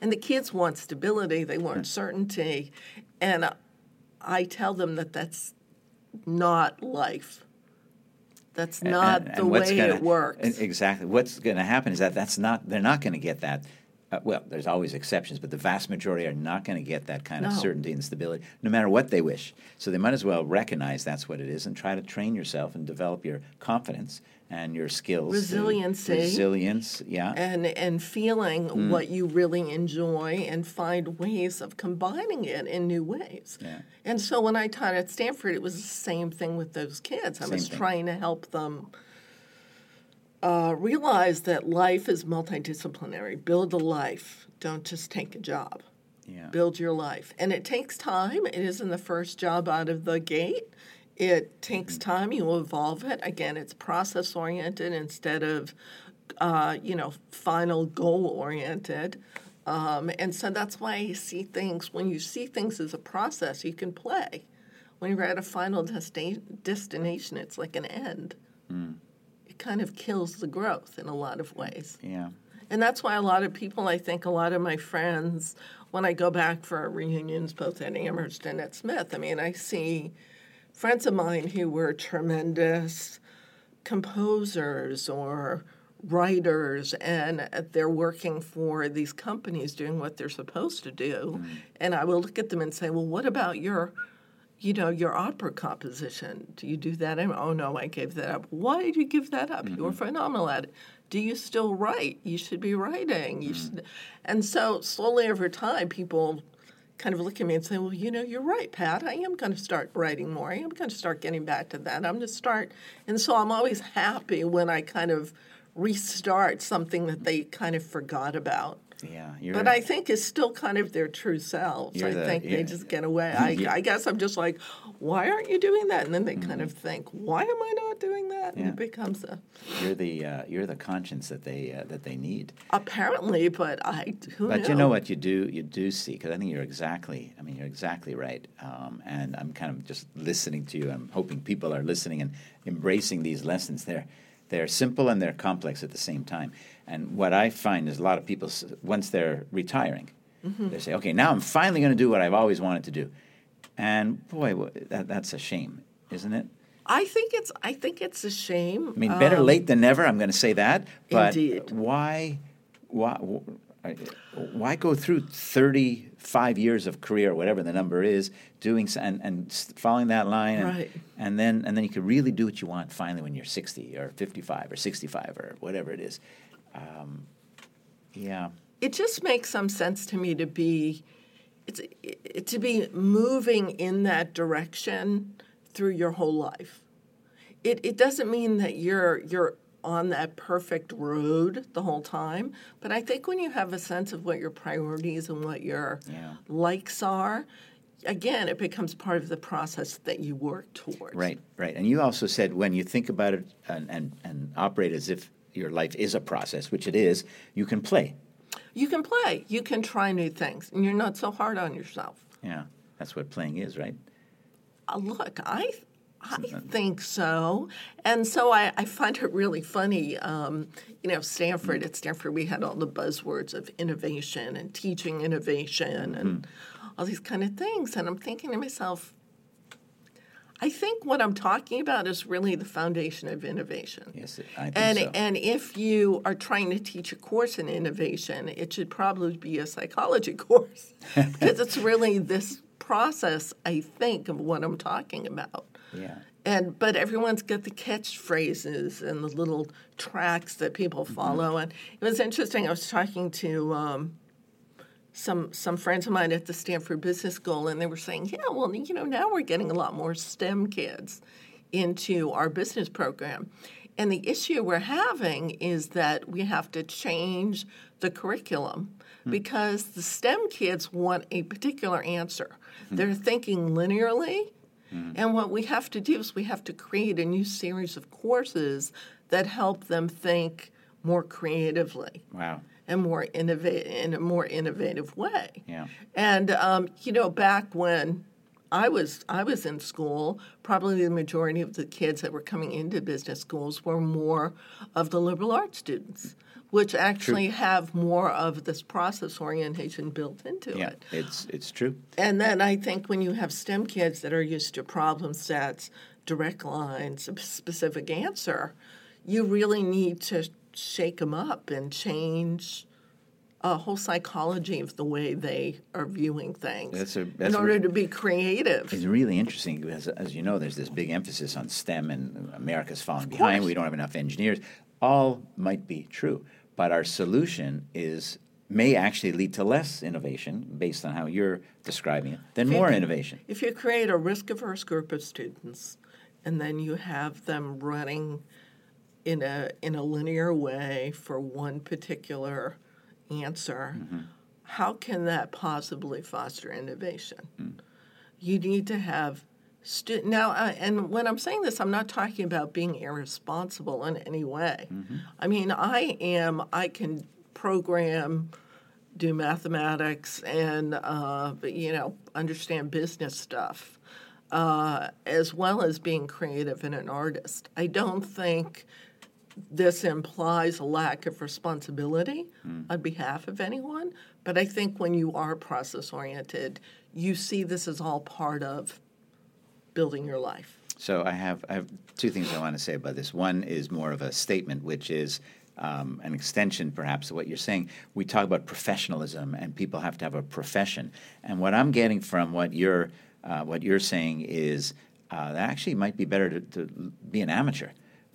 and the kids want stability, they want mm. certainty, and I tell them that that's not life. That's not and- the and what's way gonna- it works. Exactly. What's going to happen is that that's not. They're not going to get that uh, well, there's always exceptions, but the vast majority are not going to get that kind of certainty and stability, no matter what they wish. So they might as well recognize that's what it is and try to train yourself and develop your confidence and your skills. Resiliency. Resilience, yeah. and and feeling Mm. what you really enjoy and find ways of combining it in new ways. Yeah. And so when I taught at Stanford, it was the same thing with those kids. I Same was thing. trying to help them uh, realize that life is multidisciplinary. Build a life. Don't just take a job. yeah. Build your life. And it takes time. It isn't the first job out of the gate. It takes time. You evolve it. Again, it's process oriented instead of, uh, you know, final goal oriented. Um, and so that's why I see things, when you see things as a process, you can play. When you're at a final desti- destination, it's like an end. Mm. It kind of kills the growth in a lot of ways. Yeah. And that's why a lot of people, I think a lot of my friends, when I go back for reunions, both at Amherst and at Smith, I mean, I see friends of mine who were tremendous composers or writers, and they're working for these companies doing what they're supposed to do. Hmm. And I will look at them and say, well, what about your you know, your opera composition. Do you do that? I'm, oh no, I gave that up. Why did you give that up? You were mm-hmm. phenomenal at it. Do you still write? You should be writing. You hmm. should. And so slowly over time, people kind of look at me and say, "Well, you know, you're right, Pat. I am going to start writing more. I am going to start getting back to that. I'm going to start." And so I'm always happy when I kind of restart something that they kind of forgot about. Yeah. But I think it's still kind of their true selves. I the- think they just get away. I, I guess I'm just like, why aren't you doing that? And then they kind of think, why am I not doing that? And it becomes a you're the uh, you're the conscience that they uh, that they need. apparently, but I who But you know what you do you do see because I think you're exactly I mean you're exactly right um, and I'm kind of just listening to you I'm hoping people are listening and embracing these lessons they're they're simple and they're complex at the same time and what I find is a lot of people once they're retiring Mm-hmm. they say okay now I'm finally going to do what I've always wanted to do and boy that, that's a shame isn't it I think it's I think it's a shame. I mean better late than never I'm going to say that but Um, Indeed. why why why go through 35 years of career whatever the number is doing and, and following that line and, Right. and then and then you can really do what you want finally when you're 60 or 55 or 65 or whatever it is um, yeah it just makes some sense to me to be it's it, to be moving in that direction through your whole life. It it doesn't mean that you're you're on that perfect road the whole time, but I think when you have a sense of what your priorities and what your Yeah. likes are, again, it becomes part of the process that you work towards. right right and you also said when you think about it and, and, and operate as if your life is a process which it is you can play You can play, you can try new things, and you're not so hard on yourself. yeah that's what playing is right Uh, look, I I think so, and so I, I find it really funny. Um, you know, Stanford at Stanford, we had all the buzzwords of innovation and teaching innovation and all these kind of things, and I'm thinking to myself. I think what I'm talking about is really the foundation of innovation. yes I think And so and if you are trying to teach a course in innovation, it should probably be a psychology course because it's really this process, I think, of what I'm talking about. yeah And but everyone's got the catchphrases and the little tracks that people Mm-hmm. follow. And it was interesting. I was talking to um, some some friends of mine at the Stanford Business School, and they were saying, "Yeah, well, you know, now we're getting a lot more STEM kids into our business program." And the issue we're having is that we have to change the curriculum hmm. because the STEM kids want a particular answer. Hmm. They're thinking linearly, hmm. and what we have to do is we have to create a new series of courses that help them think more creatively. Wow and more innovate in a more innovative way. Yeah. And um, you know, back when I was I was in school, probably the majority of the kids that were coming into business schools were more of the liberal arts students, which actually have more of this process orientation built into yeah it. it's it's true And then I think when you have STEM kids that are used to problem sets, direct lines, a specific answer, you really need to shake them up and change a whole psychology of the way they are viewing things That's a- that's in order to be creative. It's really interesting because, as you know, there's this big emphasis on STEM, and America's falling behind. We don't have enough engineers. All might be true, but our solution is may actually lead to less innovation based on how you're describing it than more innovation. If you create a risk averse group of students and then you have them running in a in a linear way for one particular answer, how can that possibly foster innovation? You need to have stu- now, uh, and when I'm saying this, I'm not talking about being irresponsible in any way. I mean, I am. I can program do mathematics and uh, you know understand business stuff uh, as well as being creative and an artist. I don't think this implies a lack of responsibility on behalf of anyone, but I think when you are process oriented, you see this as all part of building your life. So I have I have two things I want to say about this. One is more of a statement, which is um, an extension, perhaps, of what you're saying. We talk about professionalism, and people have to have a profession. And what I'm getting from what you're uh, what you're saying is uh, that actually might be better to, to be an amateur.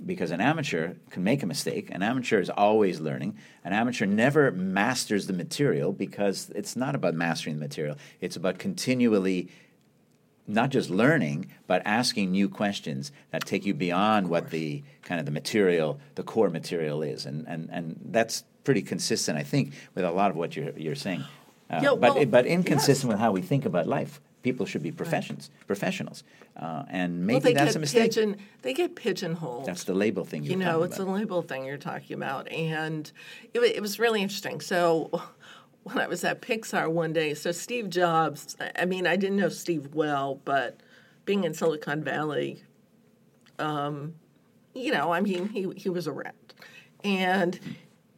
Because an amateur can make a mistake. An amateur is always learning. An amateur never masters the material because it's not about mastering the material. It's about continually not just learning, but asking new questions that take you beyond what the kind of the material, the core material is, and and and that's pretty consistent, I think, with a lot of what you're you're saying. Uh, Yeah, but well, but inconsistent yes. with how we think about life. People should be professions, professionals, uh, and maybe well, that's a mistake. pigeon. They get pigeonholed. That's the label thing you're you know, it's about. a label thing you're talking about, and it, it was really interesting. So. When I was at Pixar one day, so Steve Jobs, I- I mean, I didn't know Steve well, but being in Silicon Valley, um, you know, I mean, he, he was around. And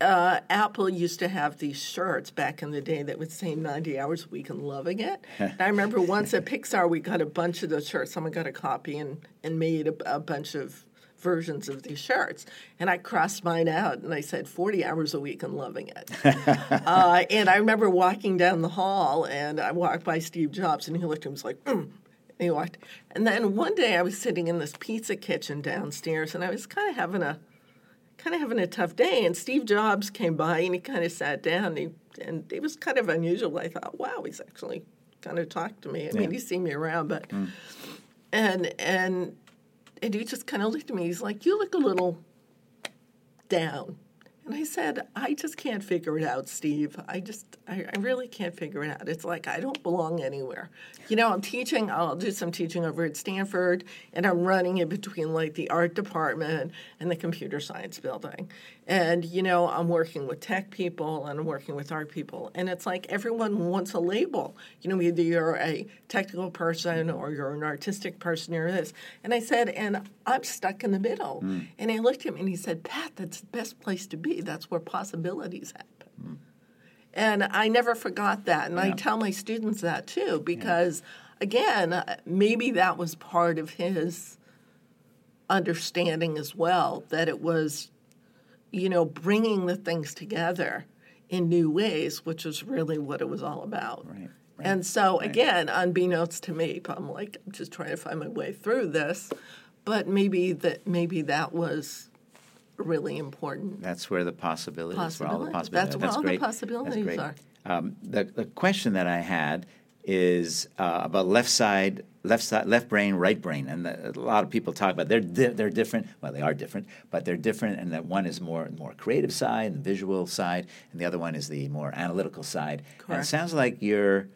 uh, Apple used to have these shirts back in the day that would say 90 hours a week and loving it. and I remember once at Pixar, we got a bunch of those shirts. Someone got a copy and, and made a, a bunch of versions of these shirts. And I crossed mine out and I said 40 hours a week and loving it. uh, and I remember walking down the hall and I walked by Steve Jobs and he looked at me and was like, mm. And he walked. And then one day I was sitting in this pizza kitchen downstairs and I was kind of having a kind of having a tough day. And Steve Jobs came by and he kind of sat down and, he, and it was kind of unusual. I thought, wow, he's actually kind of talked to me. I mean, he's seen me around, but mm. and and and he just kind of looked at me. He's like, "You look a little down." And I said, "I just can't figure it out, Steve. I just, I, I really can't figure it out. It's like I don't belong anywhere. You know, I'm teaching. I'll do some teaching over at Stanford, and I'm running in between like the art department and the computer science building. And you know, I'm working with tech people and I'm working with art people, and it's like everyone wants a label. You know, either you're a technical person or you're an artistic person or this. And I said, and I'm stuck in the middle. And he looked at me and he said, Pat, that's the best place to be. That's where possibilities happen. And I never forgot that. And I tell my students that too, because again, uh, maybe that was part of his understanding as well, that it was, you know, bringing the things together in new ways, which is really what it was all about. Right, right, and so, again, unbeknownst to me, I'm like, I'm just trying to find my way through this. But maybe that maybe that was really important. That's where the possibilities, where all the Possibilities. possibilities. That's where all the great. possibilities That's great. are. Um, the, the question that I had is uh, about left side, left side, left brain, right brain, and the, a lot of people talk about they're di- they're different. Well, they are different, but they're different, and that one is more more creative side, the visual side, and the other one is the more analytical side. And it Correct. sounds like you're,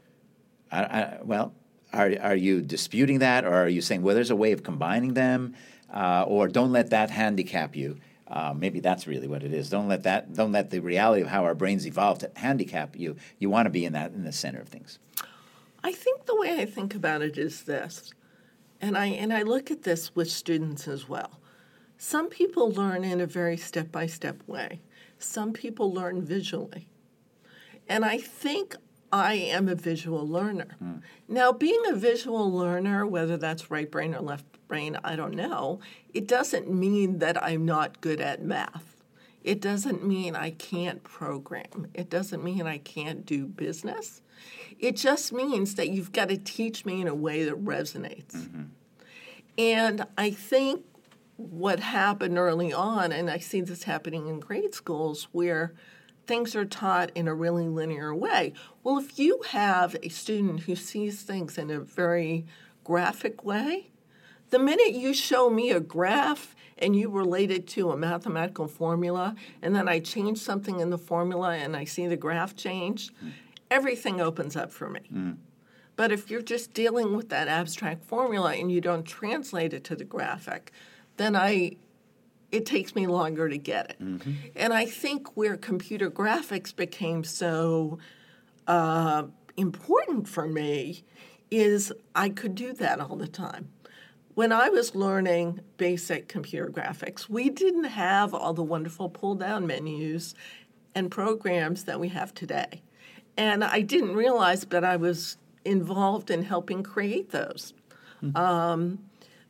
I, I, well, are are you disputing that, or are you saying well, there's a way of combining them, uh, or don't let that handicap you? Uh, maybe that's really what it is. Don't let that. Don't let the reality of how our brains evolved handicap you. You want to be in that in the center of things. I think the way I think about it is this, and I and I look at this with students as well. Some people learn in a very step by step way. Some people learn visually. And I think I am a visual learner. Hmm. Now, being a visual learner, whether that's right brain or left brain, I don't know, it doesn't mean that I'm not good at math. It doesn't mean I can't program. It doesn't mean I can't do business. It just means that you've got to teach me in a way that resonates. Mm-hmm. And I think what happened early on, and I see this happening in grade schools where things are taught in a really linear way. Well, if you have a student who sees things in a very graphic way, the minute you show me a graph and you relate it to a mathematical formula, and then I change something in the formula and I see the graph change, mm. everything opens up for me. Mm. But if you're just dealing with that abstract formula and you don't translate it to the graphic, then I it takes me longer to get it. Mm-hmm. And I think where computer graphics became so uh, important for me is I could do that all the time. When I was learning basic computer graphics, we didn't have all the wonderful pull down menus and programs that we have today. And I didn't realize that I was involved in helping create those. Mm-hmm. Um,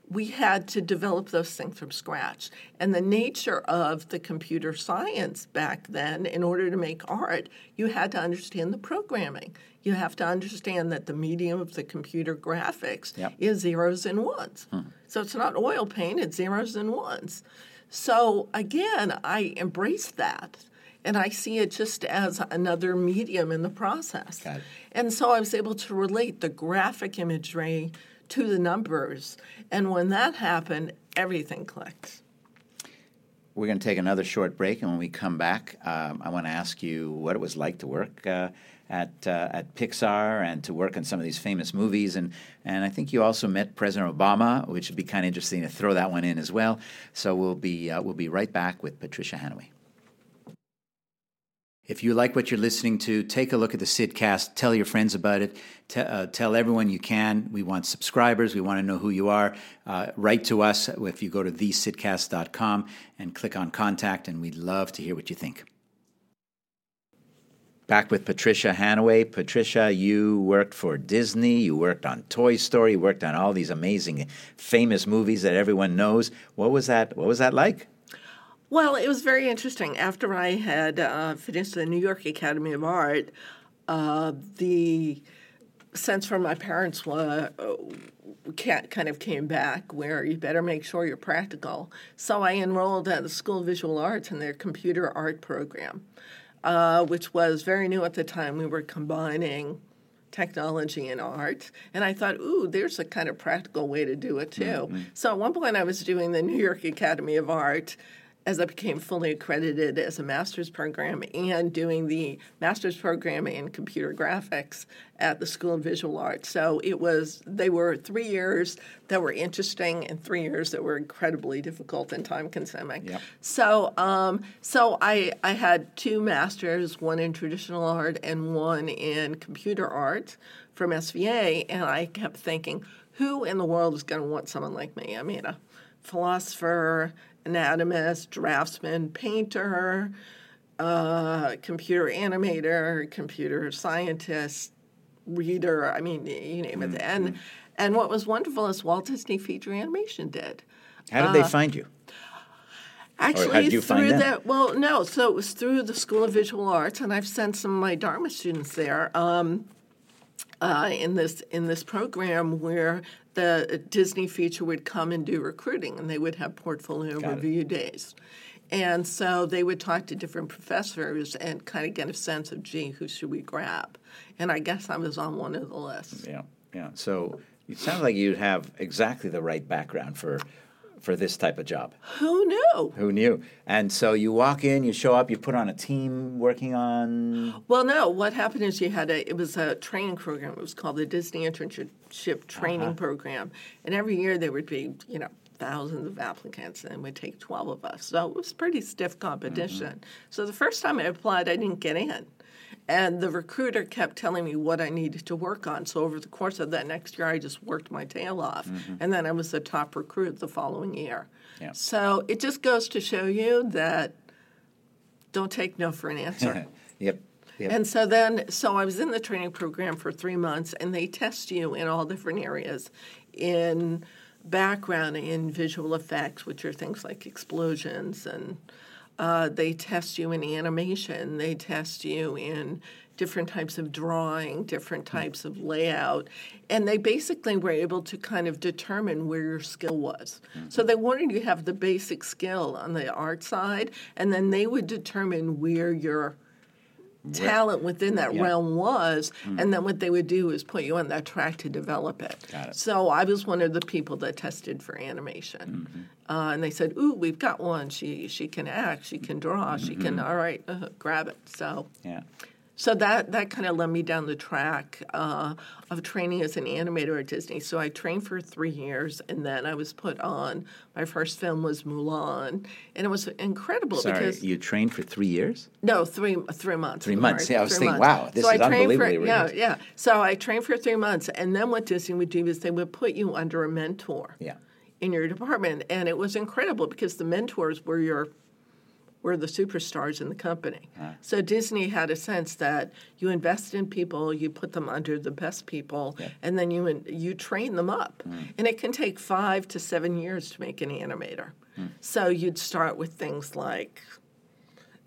we had to develop those things from scratch. And the nature of the computer science back then, in order to make art, you had to understand the programming. You have to understand that the medium of the computer graphics yep. is zeros and ones. Hmm. So it's not oil paint, it's zeros and ones. So again, I embrace that. And I see it just as another medium in the process. And so I was able to relate the graphic imagery to the numbers. And when that happened, everything clicked. We're going to take another short break, and when we come back, um, I want to ask you what it was like to work uh, at uh, at Pixar and to work on some of these famous movies. And and I think you also met President Obama, which would be kind of interesting to throw that one in as well. So we'll be uh, we'll be right back with Patricia Hannaway. If you like what you're listening to, take a look at the Sidcast. Tell your friends about it. T- uh, tell everyone you can. We want subscribers. We want to know who you are. Uh, write to us if you go to thesidcast.com and click on contact, and we'd love to hear what you think. Back with Patricia Hannaway. Patricia, you worked for Disney, you worked on Toy Story, you worked on all these amazing, famous movies that everyone knows. What was that? What was that like? Well, it was very interesting. After I had uh, finished the New York Academy of Art, uh, the sense from my parents was, uh, kind of came back where you better make sure you're practical. So I enrolled at the School of Visual Arts in their computer art program, uh, which was very new at the time. We were combining technology and art. And I thought, ooh, there's a kind of practical way to do it too. Mm-hmm. So at one point, I was doing the New York Academy of Art as I became fully accredited as a master's program and doing the master's program in computer graphics at the School of Visual Arts. So it was, they were three years that were interesting and three years that were incredibly difficult and time consuming. Yep. So, um, so I, I had two masters, one in traditional art and one in computer art from SVA, and I kept thinking, who in the world is going to want someone like me? I mean, a philosopher, anatomist, draftsman, painter, uh, computer animator, computer scientist, reader. I mean, you name it. Mm-hmm. And and what was wonderful is Walt Disney Feature Animation did. How did uh, they find you? Actually, through that, well, no. So it was through the School of Visual Arts, and I've sent some of my Dharma students there. Um, uh, in this in this program where the Disney feature would come and do recruiting, and they would have portfolio Got review it. days. And so they would talk to different professors and kind of get a sense of, gee, who should we grab? And I guess I was on one of the lists. Yeah, yeah. So it sounds like you'd have exactly the right background for for this type of job. Who knew? Who knew? And so you walk in, you show up, you put on a team working on. Well, no. What happened is you had a. It was a training program. It was called the Disney Internship Training uh-huh. Program, and every year there would be, you know, thousands of applicants, and it would take twelve of us. So it was pretty stiff competition. Mm-hmm. So the first time I applied, I didn't get in. And the recruiter kept telling me what I needed to work on. So over the course of that next year, I just worked my tail off. Mm-hmm. And then I was the top recruit the following year. Yeah. So it just goes to show you that don't take no for an answer. yep. Yep. And so then, so I was in the training program for three months, and they test you in all different areas in background in visual effects, which are things like explosions and Uh, they test you in animation. They test you in different types of drawing, different types of layout, and they basically were able to kind of determine where your skill was. So they wanted you to have the basic skill on the art side, and then they would determine where your talent within that Yeah. realm was, and then what they would do is put you on that track to develop it. It. So I was one of the people that tested for animation, uh, and they said, "Ooh, we've got one. She she can act. She can draw. She can. All right, uh, grab it." So. Yeah. So that that kind of led me down the track uh, of training as an animator at Disney. So I trained for three years, and then I was put on. My first film was Mulan, and it was incredible Sorry, because you trained for three years? no, three three months. Three months. sorry, Yeah, I was three thinking, months. wow, this so is I trained for, Yeah, yeah. So I trained for three months, and then what Disney would do is they would put you under a mentor Yeah. in your department, and it was incredible because the mentors were your were the superstars in the company. So Disney had a sense that you invest in people, you put them under the best people, Yeah. and then you you train them up. Mm. And it can take five to seven years to make an animator. Mm. So you'd start with things like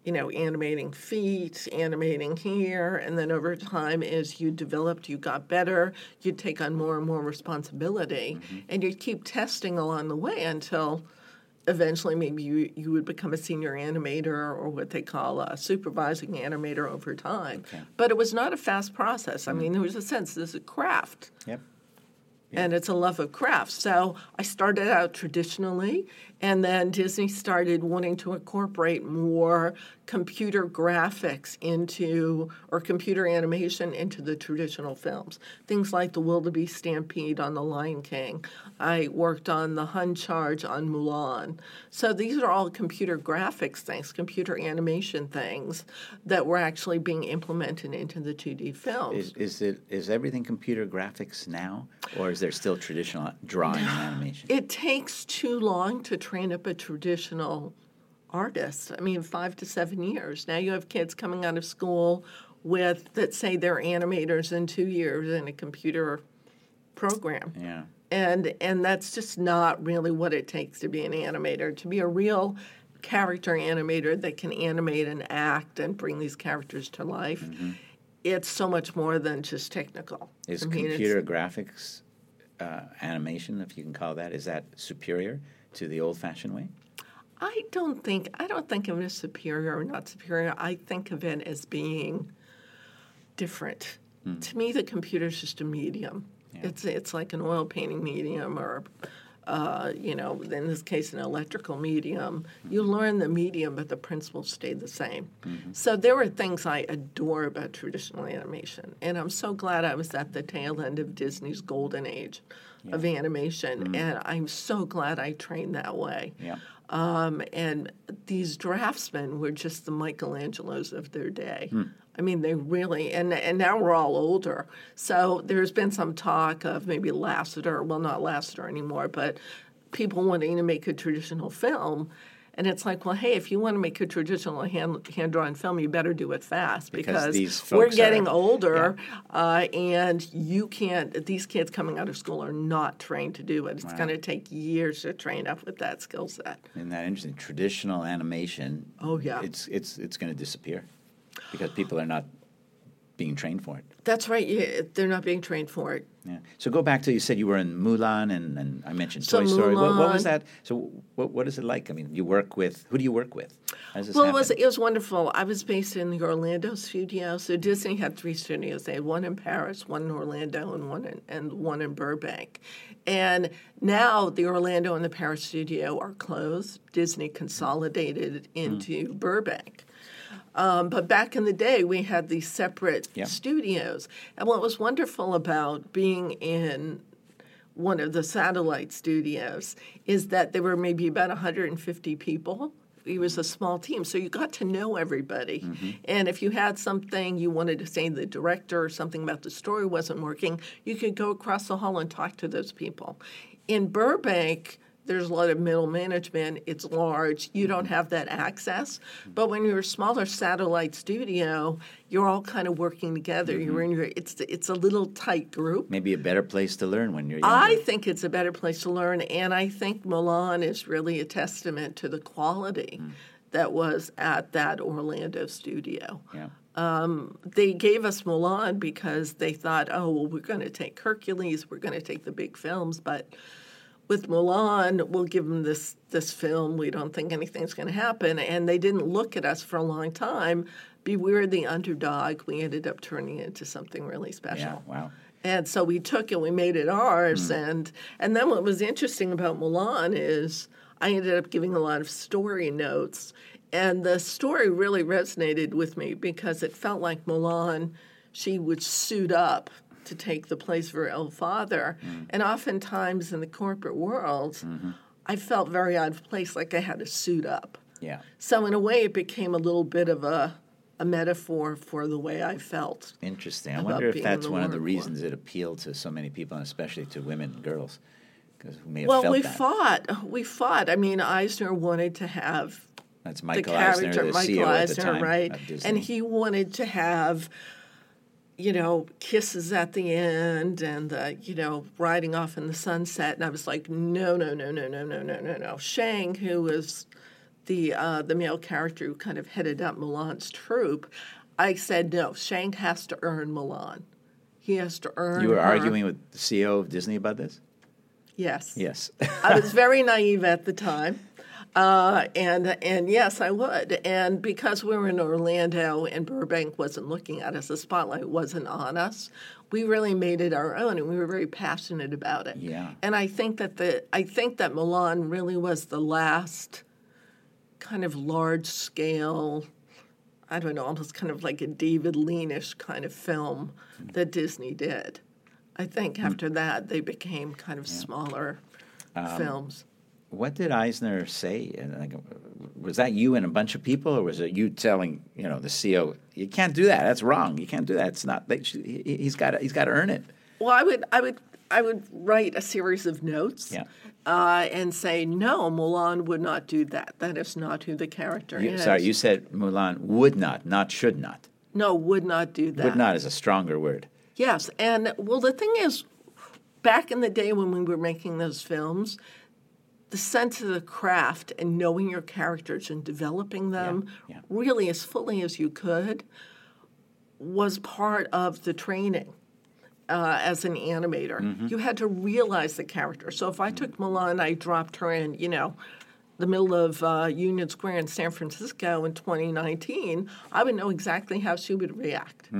you know, animating feet, animating here, and then over time, as you developed, you got better, you'd take on more and more responsibility, mm-hmm. and you'd keep testing along the way until eventually maybe you, you would become a senior animator or what they call a supervising animator over time. But it was not a fast process. I mm-hmm. mean, there was a sense this is a craft Yep. and it's a love of craft. So I started out traditionally, and then Disney started wanting to incorporate more computer graphics into, or computer animation into the traditional films. Things like the Wildebeest Stampede on The Lion King. I worked on the Hun Charge on Mulan. So these are all computer graphics things, computer animation things that were actually being implemented into the 2D films. Is, is it is everything computer graphics now, or is there still traditional drawing and animation? It takes too long to train up a traditional artist. I mean, five to seven years. Now you have kids coming out of school with let's say they're animators in two years in a computer program. Yeah. And and that's just not really what it takes to be an animator. To be a real character animator that can animate and act and bring these characters to life, it's so much more than just technical. Is I mean, computer graphics uh, animation, if you can call that, is that superior to the old-fashioned way? I don't think I don't think of it as superior or not superior. I think of it as being different. Hmm. To me, the computer is just a medium. It's it's like an oil painting medium or. Uh, you know, in this case, an electrical medium. You hmm. learn the medium, but the principles stay the same. Mm-hmm. So there were things I adore about traditional animation, and I'm so glad I was at the tail end of Disney's golden age of animation, and I'm so glad I trained that way. Yeah. Um, and these draftsmen were just the Michelangelos of their day. I mean, they really, and and now we're all older. So there's been some talk of maybe Lasseter, well, not Lasseter anymore, but people wanting to make a traditional film. And it's like, well, hey, if you want to make a traditional hand hand drawn film, you better do it fast Because because, we're getting are- older, uh, and you can't. These kids coming out of school are not trained to do it. It's going to take years to train up with that skill set. Isn't that interesting? Traditional animation. Oh, yeah. It's it's it's going to disappear because people are not being trained for it. That's right. Yeah, they're not being trained for it. Yeah. So go back to you said you were in Mulan and, and I mentioned So Toy Story. What, what was that? So what what is it like? I mean, you work with who do you work with? Well, it was it was wonderful. I was based in the Orlando studio. So Disney had three studios. They had one in Paris, one in Orlando, and one in, and one in Burbank. And now the Orlando and the Paris studio are closed. Disney consolidated hmm. into Burbank. Um, but back in the day, we had these separate Yeah. studios. And what was wonderful about being in one of the satellite studios is that there were maybe about 150 people. It was a small team, so you got to know everybody. And if you had something you wanted to say to the director or something about the story wasn't working, you could go across the hall and talk to those people. In Burbank, there's a lot of middle management. It's large. You don't have that access. But when you're a smaller satellite studio, you're all kind of working together. You're in mm-hmm. your. It's it's a little tight group. Maybe a better place to learn when you're younger. I think it's a better place to learn, and I think Mulan is really a testament to the quality mm. that was at that Orlando studio. Yeah. Um, they gave us Mulan because they thought, oh, well, we're going to take Hercules, we're going to take the big films, but with Mulan, we'll give them this this film. We don't think anything's going to happen, and they didn't look at us for a long time. Be we the underdog. We ended up turning it into something really special. Yeah. Wow. And so we took it, we made it ours, hmm. and and then what was interesting about Mulan is I ended up giving a lot of story notes, and the story really resonated with me because it felt like Mulan, she would suit up to take the place of her ill father, mm. and oftentimes in the corporate world, mm-hmm. I felt very out of place, like I had to suit up. Yeah. So in a way, it became a little bit of a a metaphor for the way I felt. Interesting. I wonder if that's one of the war. reasons it appealed to so many people, and especially to women and girls, because who may have Well, we that. fought. We fought. I mean, Eisner wanted to have That's the Michael Eisner, character, the Michael CEO at the Eisner, time right? And he wanted to have, you know, kisses at the end and, the, you know, riding off in the sunset. And I was like, no, no, no, no, no, no, no, no, no. Shang, who was the uh, the male character who kind of headed up Mulan's troop, I said, no, Shang has to earn Mulan. He has to earn. you were her. arguing with the CEO of Disney about this. Yes. Yes. I was very naive at the time. Uh, and and yes, I would. And because we were in Orlando and Burbank wasn't looking at us, the spotlight wasn't on us. We really made it our own, and we were very passionate about it. Yeah. And I think that the I think that Mulan really was the last kind of large scale. I don't know, almost kind of like a David Leanish kind of film that Disney did. I think after that they became kind of smaller films. What did Eisner say? And, like, Was that you and a bunch of people, or was it you telling you know the CEO you can't do that? That's wrong. You can't do that. It's not. They, he- he's got. He's got to earn it. Well, I would, I would, I would write a series of notes, Yeah. uh, and say, no, Mulan would not do that. That is not who the character You, is. sorry, you said Mulan would not, not should not. no, would not do that. Would not is a stronger word. Yes, and well, the thing is, back in the day when we were making those films, the sense of the craft and knowing your characters and developing them yeah. really as fully as you could was part of the training. Uh, as an animator, Mm-hmm. you had to realize the character. So if I took Mulan, I dropped her in, you know, the middle of uh, Union Square in San Francisco in 2019, I would know exactly how she would react.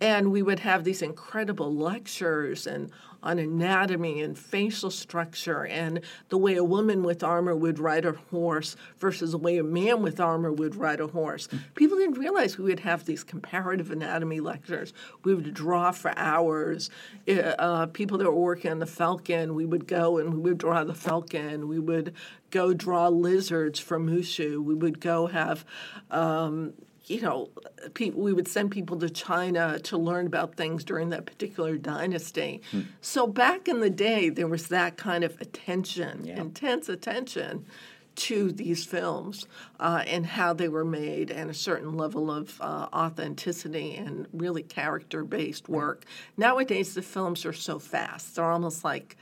And we would have these incredible lectures and on anatomy and facial structure and the way a woman with armor would ride a horse versus the way a man with armor would ride a horse. People didn't realize we would have these comparative anatomy lectures. We would draw for hours. Uh, Uh, people that were working on the Falcon, we would go and we would draw the Falcon. We would go draw lizards for Mushu. We would go have um, you know, people, we would send people to China to learn about things during that particular dynasty. Hmm. So back in the day, there was that kind of attention, Yeah. intense attention to these films uh, and how they were made, and a certain level of uh, authenticity and really character-based work. Nowadays, the films are so fast; they're almost like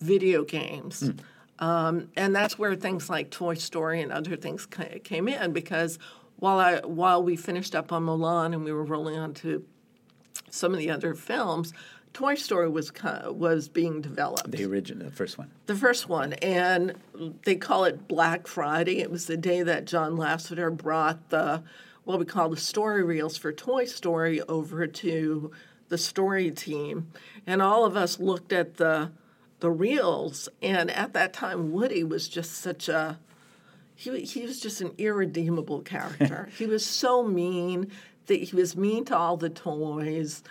video games. Hmm. Um, and that's where things like Toy Story and other things ca- came in because while I while we finished up on Mulan and we were rolling on to some of the other films, Toy Story was was being developed. The original, the first one. The first one, and they call it Black Friday. It was the day that John Lasseter brought the what we call the story reels for Toy Story over to the story team, and all of us looked at the the reels. And at that time, Woody was just such a he, he was just an irredeemable character. he was so mean that he was mean to all the toys.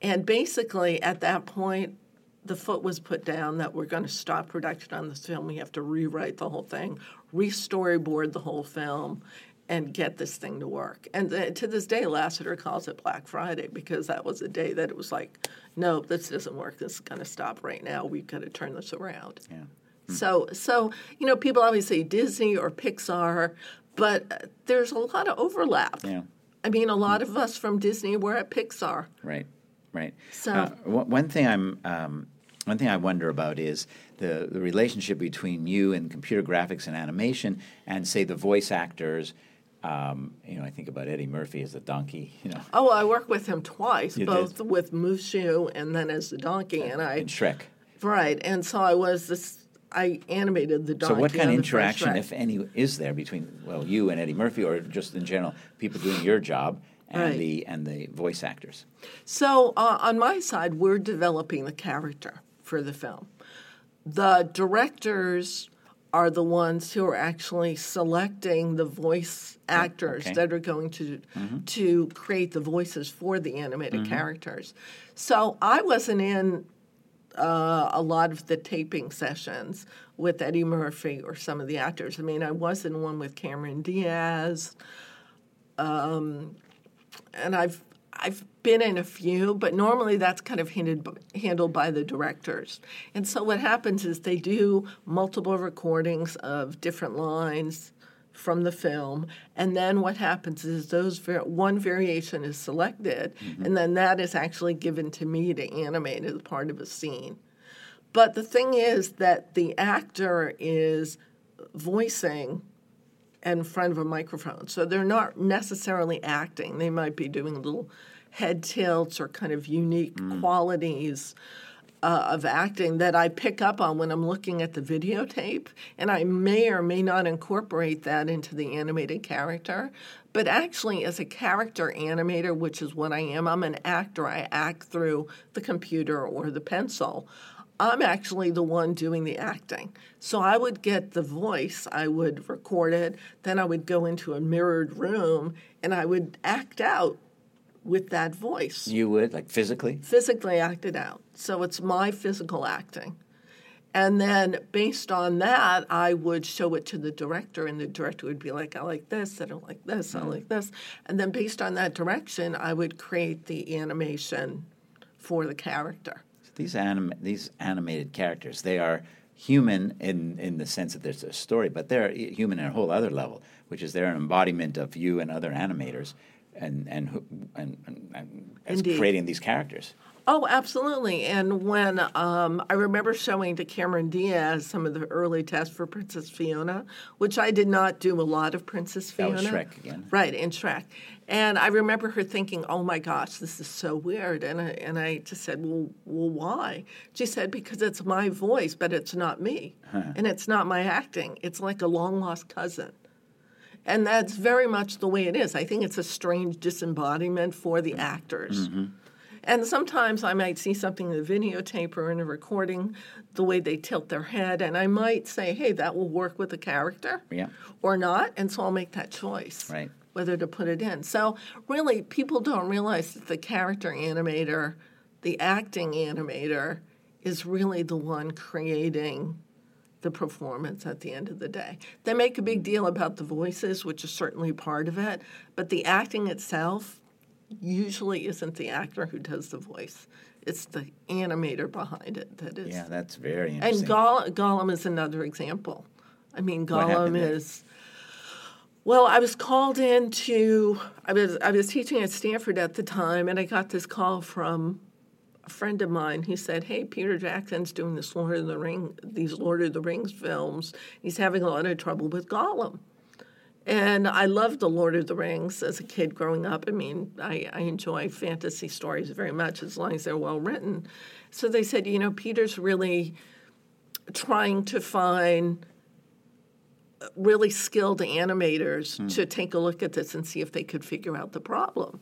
And basically, at that point, the foot was put down that we're going to stop production on this film. We have to rewrite the whole thing, re-storyboard the whole film, and get this thing to work. And to this day, Lasseter calls it Black Friday because that was the day that it was like, no, this doesn't work. This is going to stop right now. We've got to turn this around. Yeah. So, so you know, people always say Disney or Pixar, but uh, there's a lot of overlap. Yeah. I mean, a lot of us from Disney were at Pixar. Right, right. So- uh, one one thing I'm, um, one thing I wonder about is the, the relationship between you and computer graphics and animation, and say the voice actors. Um, you know, I think about Eddie Murphy as the donkey. You know, Oh, I worked with him twice, You both did? with Mushu and then as the donkey, and I in Shrek. right, and so I was this. I animated the donkey. So, what kind of on the first interaction, if any, is there between well, you and Eddie Murphy, or just in general, people doing your job and Right. the and the voice actors? So uh, on my side, we're developing the character for the film. The directors are the ones who are actually selecting the voice actors okay. that are going to to create the voices for the animated characters. So I wasn't in uh, a lot of the taping sessions with Eddie Murphy or some of the actors. I mean, I was in one with Cameron Diaz, um, and I've I've been in a few, but normally that's kind of handed, handled by the directors. And so what happens is they do multiple recordings of different lines from the film, and then what happens is those var- one variation is selected, mm-hmm. and then that is actually given to me to animate as part of a scene. But the thing is that the actor is voicing in front of a microphone. So they're not necessarily acting. They might be doing little head tilts or kind of unique mm. qualities uh, of acting that I pick up on when I'm looking at the videotape. And I may or may not incorporate that into the animated character. But actually, as a character animator, which is what I am, I'm an actor. I act through the computer or the pencil. I'm actually the one doing the acting. So I would get the voice, I would record it, then I would go into a mirrored room and I would act out with that voice, You would like physically. physically act it out. So it's my physical acting. And then based on that, I would show it to the director, and the director would be like, I like this, I don't like this, I mm. like this. And then based on that direction, I would create the animation for the character. These anim- these animated characters, they are human in, in the sense that there's a story, but they're eh, human in a whole other level, which is they're an embodiment of you and other animators, and and who- and, and, and as Indeed. creating these characters. Oh, absolutely. And when um, I remember showing to Cameron Diaz some of the early tests for Princess Fiona, which I did not do a lot of Princess That Fiona. was Shrek again. Right, in Shrek. And I remember her thinking, oh my gosh, this is so weird. And I, and I just said, well, well, why? She said, because it's my voice, but it's not me. And it's not my acting. It's like a long lost cousin. And that's very much the way it is. I think it's a strange disembodiment for the actors. Mm-hmm. And sometimes I might see something in the videotape or in a recording, the way they tilt their head, and I might say, hey, that will work with the character Yeah. or not. And so I'll make that choice Right. whether to put it in. So really, people don't realize that the character animator, the acting animator, is really the one creating the performance at the end of the day. They make a big mm. deal about the voices, which is certainly part of it, but the acting itself usually isn't the actor who does the voice. It's the animator behind it that is. Yeah, that's very And. Goll- Gollum is another example. I mean, Gollum is. Well, I was called in to. I was I was teaching at Stanford at the time, and I got this call from a friend of mine. He said, "Hey, Peter Jackson's doing this Lord of the Ring, these Lord of the Rings films. He's having a lot of trouble with Gollum." And I loved the Lord of the Rings as a kid growing up. I mean, I, I enjoy fantasy stories very much as long as they're well written. So they said, you know, Peter's really trying to find uh, really skilled animators hmm. to take a look at this and see if they could figure out the problem.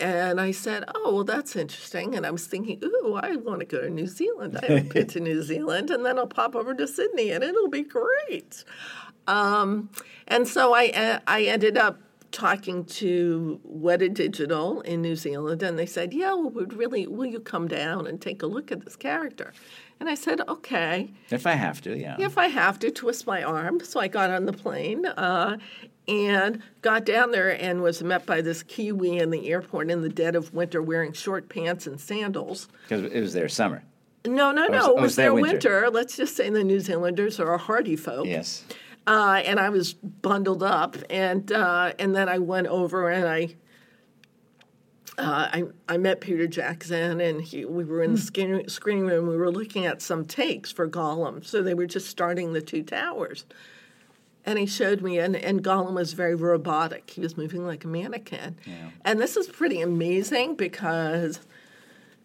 And I said, "Oh, well, that's interesting." And I was thinking, "Ooh, I want to go to New Zealand. I haven't been to New Zealand, and then I'll pop over to Sydney, and it'll be great." Um, and so I I ended up talking to Weta Digital in New Zealand, and they said, "Yeah, well, would really will you come down and take a look at this character?" And I said, "Okay." if I have to, yeah. if I have to twist my arm. So I got on the plane uh, and got down there and was met by this Kiwi in the airport in the dead of winter wearing short pants and sandals. Because it was their summer. No, no, was- no. oh, it it's was their their winter. winter. Let's just say the New Zealanders are a hardy folk. Yes. Uh, and I was bundled up, and uh, and then I went over and I uh, I, I met Peter Jackson, and he, we were in the screen, screening room. We were looking at some takes for Gollum. So they were just starting the two towers. And he showed me, and, and Gollum was very robotic. He was moving like a mannequin. Yeah. And this is pretty amazing because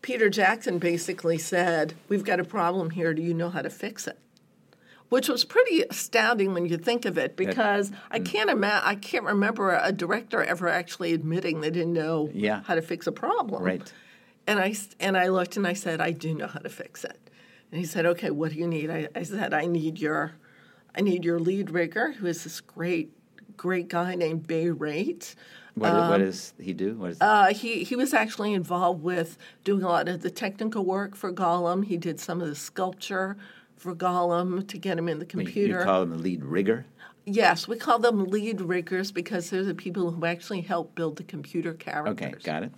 Peter Jackson basically said, We've got a problem here. Do you know how to fix it? Which was pretty astounding when you think of it, because I mm. can't ima- I can't remember a director ever actually admitting they didn't know Yeah. how to fix a problem. Right. And I and I looked and I said, I do know how to fix it. And he said, Okay, what do you need? I, I said, I need your, I need your lead rigger, who is this great, great guy named Bay Raitt. What, what does he do? What is Uh, he he was actually involved with doing a lot of the technical work for Gollum. He did some of the sculpture for Gollum to get him in the you- you computer. call him the lead rigger? yes, we call them lead riggers because they're the people who actually help build the computer characters. Okay, got it.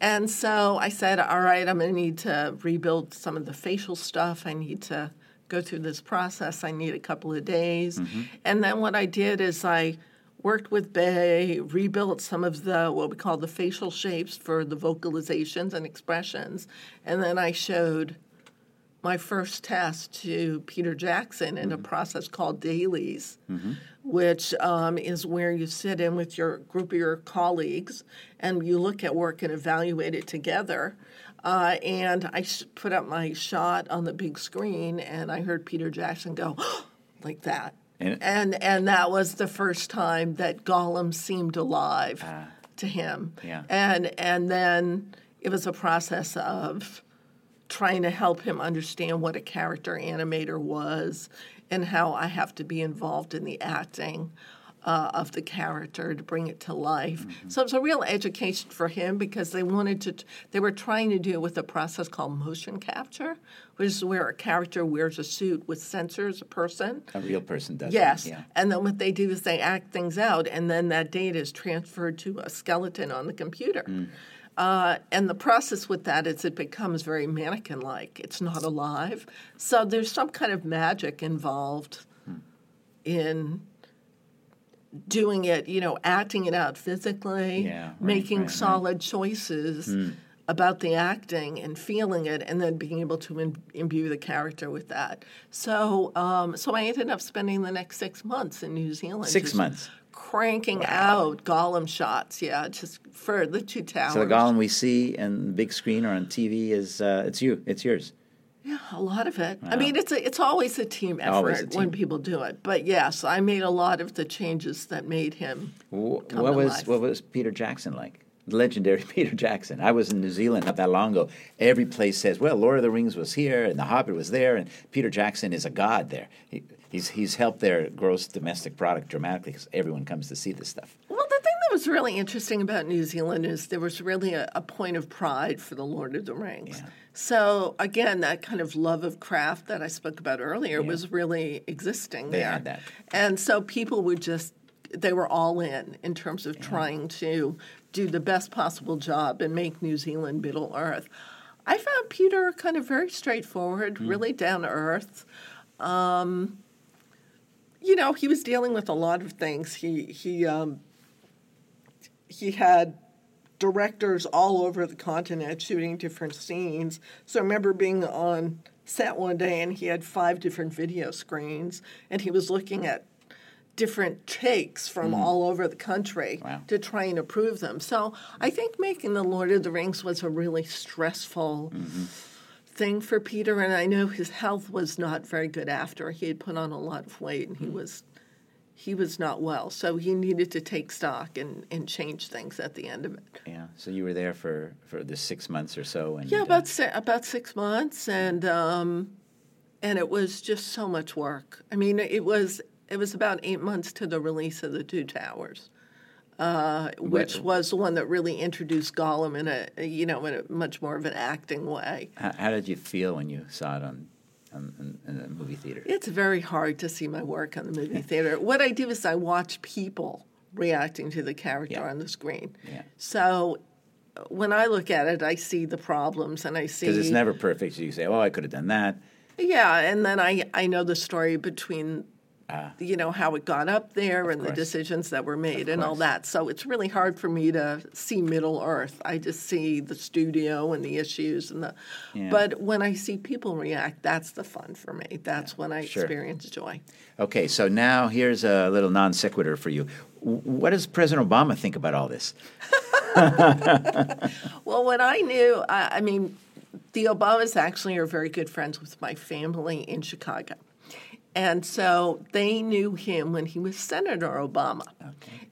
And so I said, all right, I'm going to need to rebuild some of the facial stuff. I need to go through this process. I need a couple of days. Mm-hmm. And then what I did is I worked with Bay, rebuilt some of the what we call the facial shapes for the vocalizations and expressions. And then I showed my first test to Peter Jackson in a mm-hmm. process called dailies, mm-hmm. which um, is where you sit in with your group of your colleagues and you look at work and evaluate it together. Uh, and I sh- put up my shot on the big screen, and I heard Peter Jackson go like that. And- And and that was the first time that Gollum seemed alive to him. Yeah. And and then it was a process of trying to help him understand what a character animator was and how I have to be involved in the acting uh, of the character to bring it to life. So it was a real education for him because they wanted to, they were trying to do it with a process called motion capture, which is where a character wears a suit with sensors, a person. A real person does. it, Yes. Yeah. And then what they do is they act things out, and then that data is transferred to a skeleton on the computer. Mm. Uh, and the process with that is it becomes very mannequin like. It's not alive. So there's some kind of magic involved Hmm. in doing it, you know, acting it out physically, Yeah, right, making right, right. solid choices about the acting and feeling it, and then being able to im- imbue the character with that. So, um, so I ended up spending the next six months in New Zealand. Six months. Cranking out Gollum shots, yeah, just for the two towers. So the Gollum we see in the big screen or on TV is uh, it's you. It's yours. Yeah, a lot of it. I mean, it's a, it's always a team effort a when people do it. But yes, I made a lot of the changes that made him. What was life. what was Peter Jackson like? Legendary Peter Jackson. I was in New Zealand not that long ago. Every place says, "Well, Lord of the Rings was here, and The Hobbit was there, and Peter Jackson is a god there." He, he's he's helped their gross domestic product dramatically because everyone comes to see this stuff. Well, that was really interesting about New Zealand is there was really a, a point of pride for the Lord of the Rings. Yeah. So again, that kind of love of craft that I spoke about earlier was really existing They there. had that. And so people would just they were all in in terms of trying to do the best possible job and make New Zealand Middle Earth. I found Peter kind of very straightforward, Hmm. really down to earth. Um, you know, he was dealing with a lot of things. He he um, he had directors all over the continent shooting different scenes. So I remember being on set one day and he had five different video screens and he was looking at different takes from mm. all over the country Wow. to try and approve them. So I think making The Lord of the Rings was a really stressful mm-hmm. thing for Peter and I know his health was not very good after. He had put on a lot of weight and he mm. was he was not well. So he needed to take stock and, and change things at the end of it. Yeah. So you were there for for the six months or so, and Yeah, uh, about si- about six months, and um, and it was just so much work. I mean, it was it was about eight months to the release of the Two Towers, uh, which What- was the one that really introduced Gollum in a you know in a much more of an acting way. how, how did you feel when you saw it on, on in, in the movie theater? It's very hard to see my work on the movie theater. What I do is I watch people reacting to the character Yeah. on the screen. Yeah. So when I look at it, I see the problems and I see Because it's never perfect. So you say, "Oh, I could have done that." Yeah, and then I I know the story between Ah. you know how it got up there and the decisions that were made and all that. So it's really hard for me to see Middle Earth. I just see the studio and the issues and the. Yeah. But when I see people react, that's the fun for me. That's when I sure. experience joy. Okay, so now here's a little non sequitur for you. What does President Obama think about all this? Well, when I knew, I, I mean, the Obamas actually are very good friends with my family in Chicago. And so they knew him when he was Senator Obama.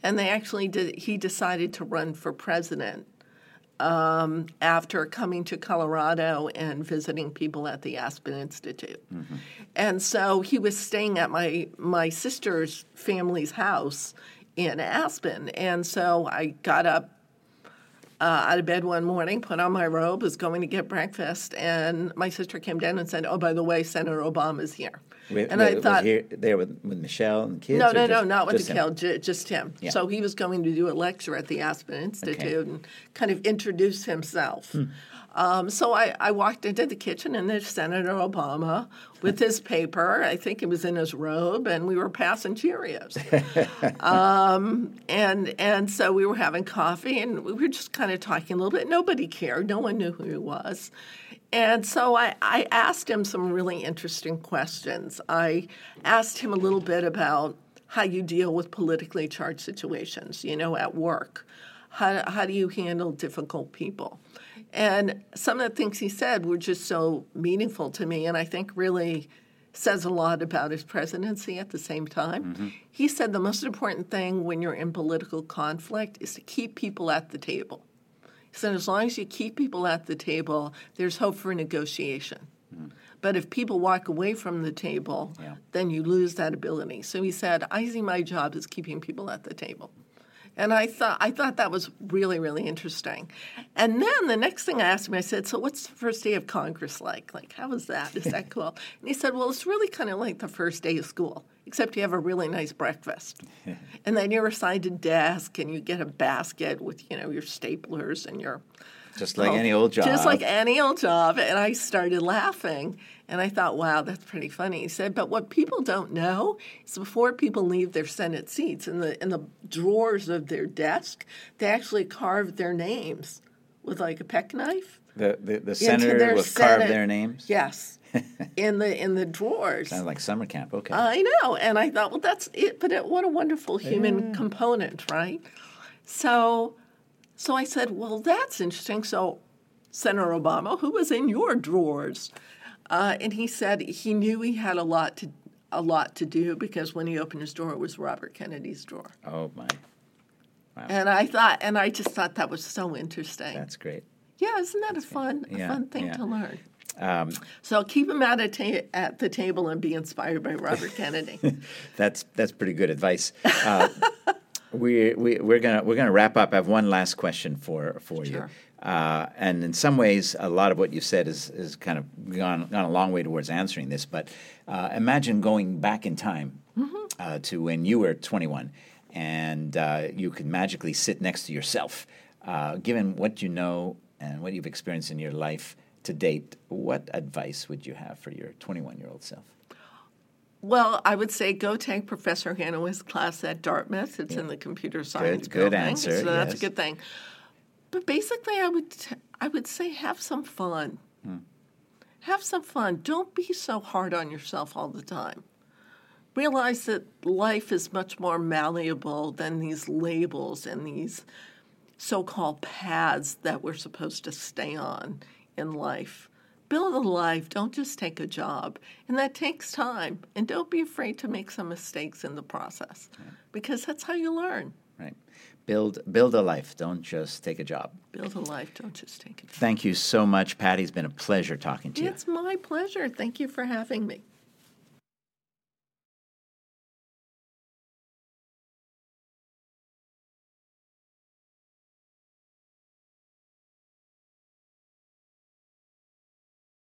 And they actually did, he decided to run for president um, after coming to Colorado and visiting people at the Aspen Institute. And so he was staying at my, my sister's family's house in Aspen. And so I got up uh, out of bed one morning, put on my robe, was going to get breakfast, and my sister came down and said, "Oh, by the way, Senator Obama's here." With, and with- I thought, here, there with, with Michelle and the kids? no, no, no, not with just? J- just him. Yeah. So he was going to do a lecture at the Aspen Institute and kind of introduce himself. Hmm. Um, so I, I walked into the kitchen, and there's Senator Obama with his paper. I think it was in his robe, and we were passing Cheerios. um, and and so we were having coffee, and we were just kind of talking a little bit. Nobody cared. No one knew who he was. And so I, I asked him some really interesting questions. I asked him a little bit about how you deal with politically charged situations, you know, at work. How, how do you handle difficult people? And some of the things he said were just so meaningful to me, and I think really says a lot about his presidency at the same time. Mm-hmm. He said the most important thing when you're in political conflict is to keep people at the table. He said, as long as you keep people at the table, there's hope for negotiation. Hmm. But if people walk away from the table, Yeah. then you lose that ability. So he said, I see my job as keeping people at the table. And I thought I thought that was really, really interesting. And then the next thing I asked him, I said, So what's the first day of Congress like? Like, how was that? Is that cool? And he said, Well, it's really kind of like the first day of school, except you have a really nice breakfast. and then you're assigned a desk and you get a basket with, you know, your staplers and your Just like Oh, any old job. Just like any old job. And I started laughing. And I thought, wow, that's pretty funny. He said, but what people don't know is before people leave their Senate seats, in the in the drawers of their desk, they actually carve their names with like a peck knife. the, the, the senator their will carve their names? Yes. in the in the drawers. Sounds like summer camp. Okay. I know. And I thought, well, that's it. But it, what a wonderful human component, right? So, so I said, well, that's interesting. So, Senator Obama, who was in your drawers? Uh, and he said he knew he had a lot to a lot to do because when he opened his door, it was Robert Kennedy's door. oh, my. And I thought, and I just thought that was so interesting. That's great. Yeah, isn't that a fun, a Yeah, fun thing yeah. to learn? Um, So keep him at a ta- at the table and be inspired by Robert Kennedy. That's that's pretty good advice. Uh, we we we're gonna we're gonna wrap up. I have one last question for for you. Uh, and in some ways, a lot of what you said is, is kind of gone, gone a long way towards answering this. But uh, imagine going back in time uh, to when you were 21 and uh, you could magically sit next to yourself. Uh, given what you know and what you've experienced in your life to date, what advice would you have for your 21 year old self? Well, I would say go take Professor Hannaway's class at Dartmouth. It's in the computer science good building, answer, So that's yes. a good thing. But basically, I would t- I would say have some fun. Hmm. Have some fun. Don't be so hard on yourself all the time. Realize that life is much more malleable than these labels and these so-called paths that we're supposed to stay on in life. Build a life, don't just take a job. And that takes time. And don't be afraid to make some mistakes in the process because that's how you learn. Right. Build build a life. Don't just take a job. Build a life, don't just take a job. Thank you so much, Patty. It's been a pleasure talking to you. It's my pleasure. Thank you for having me.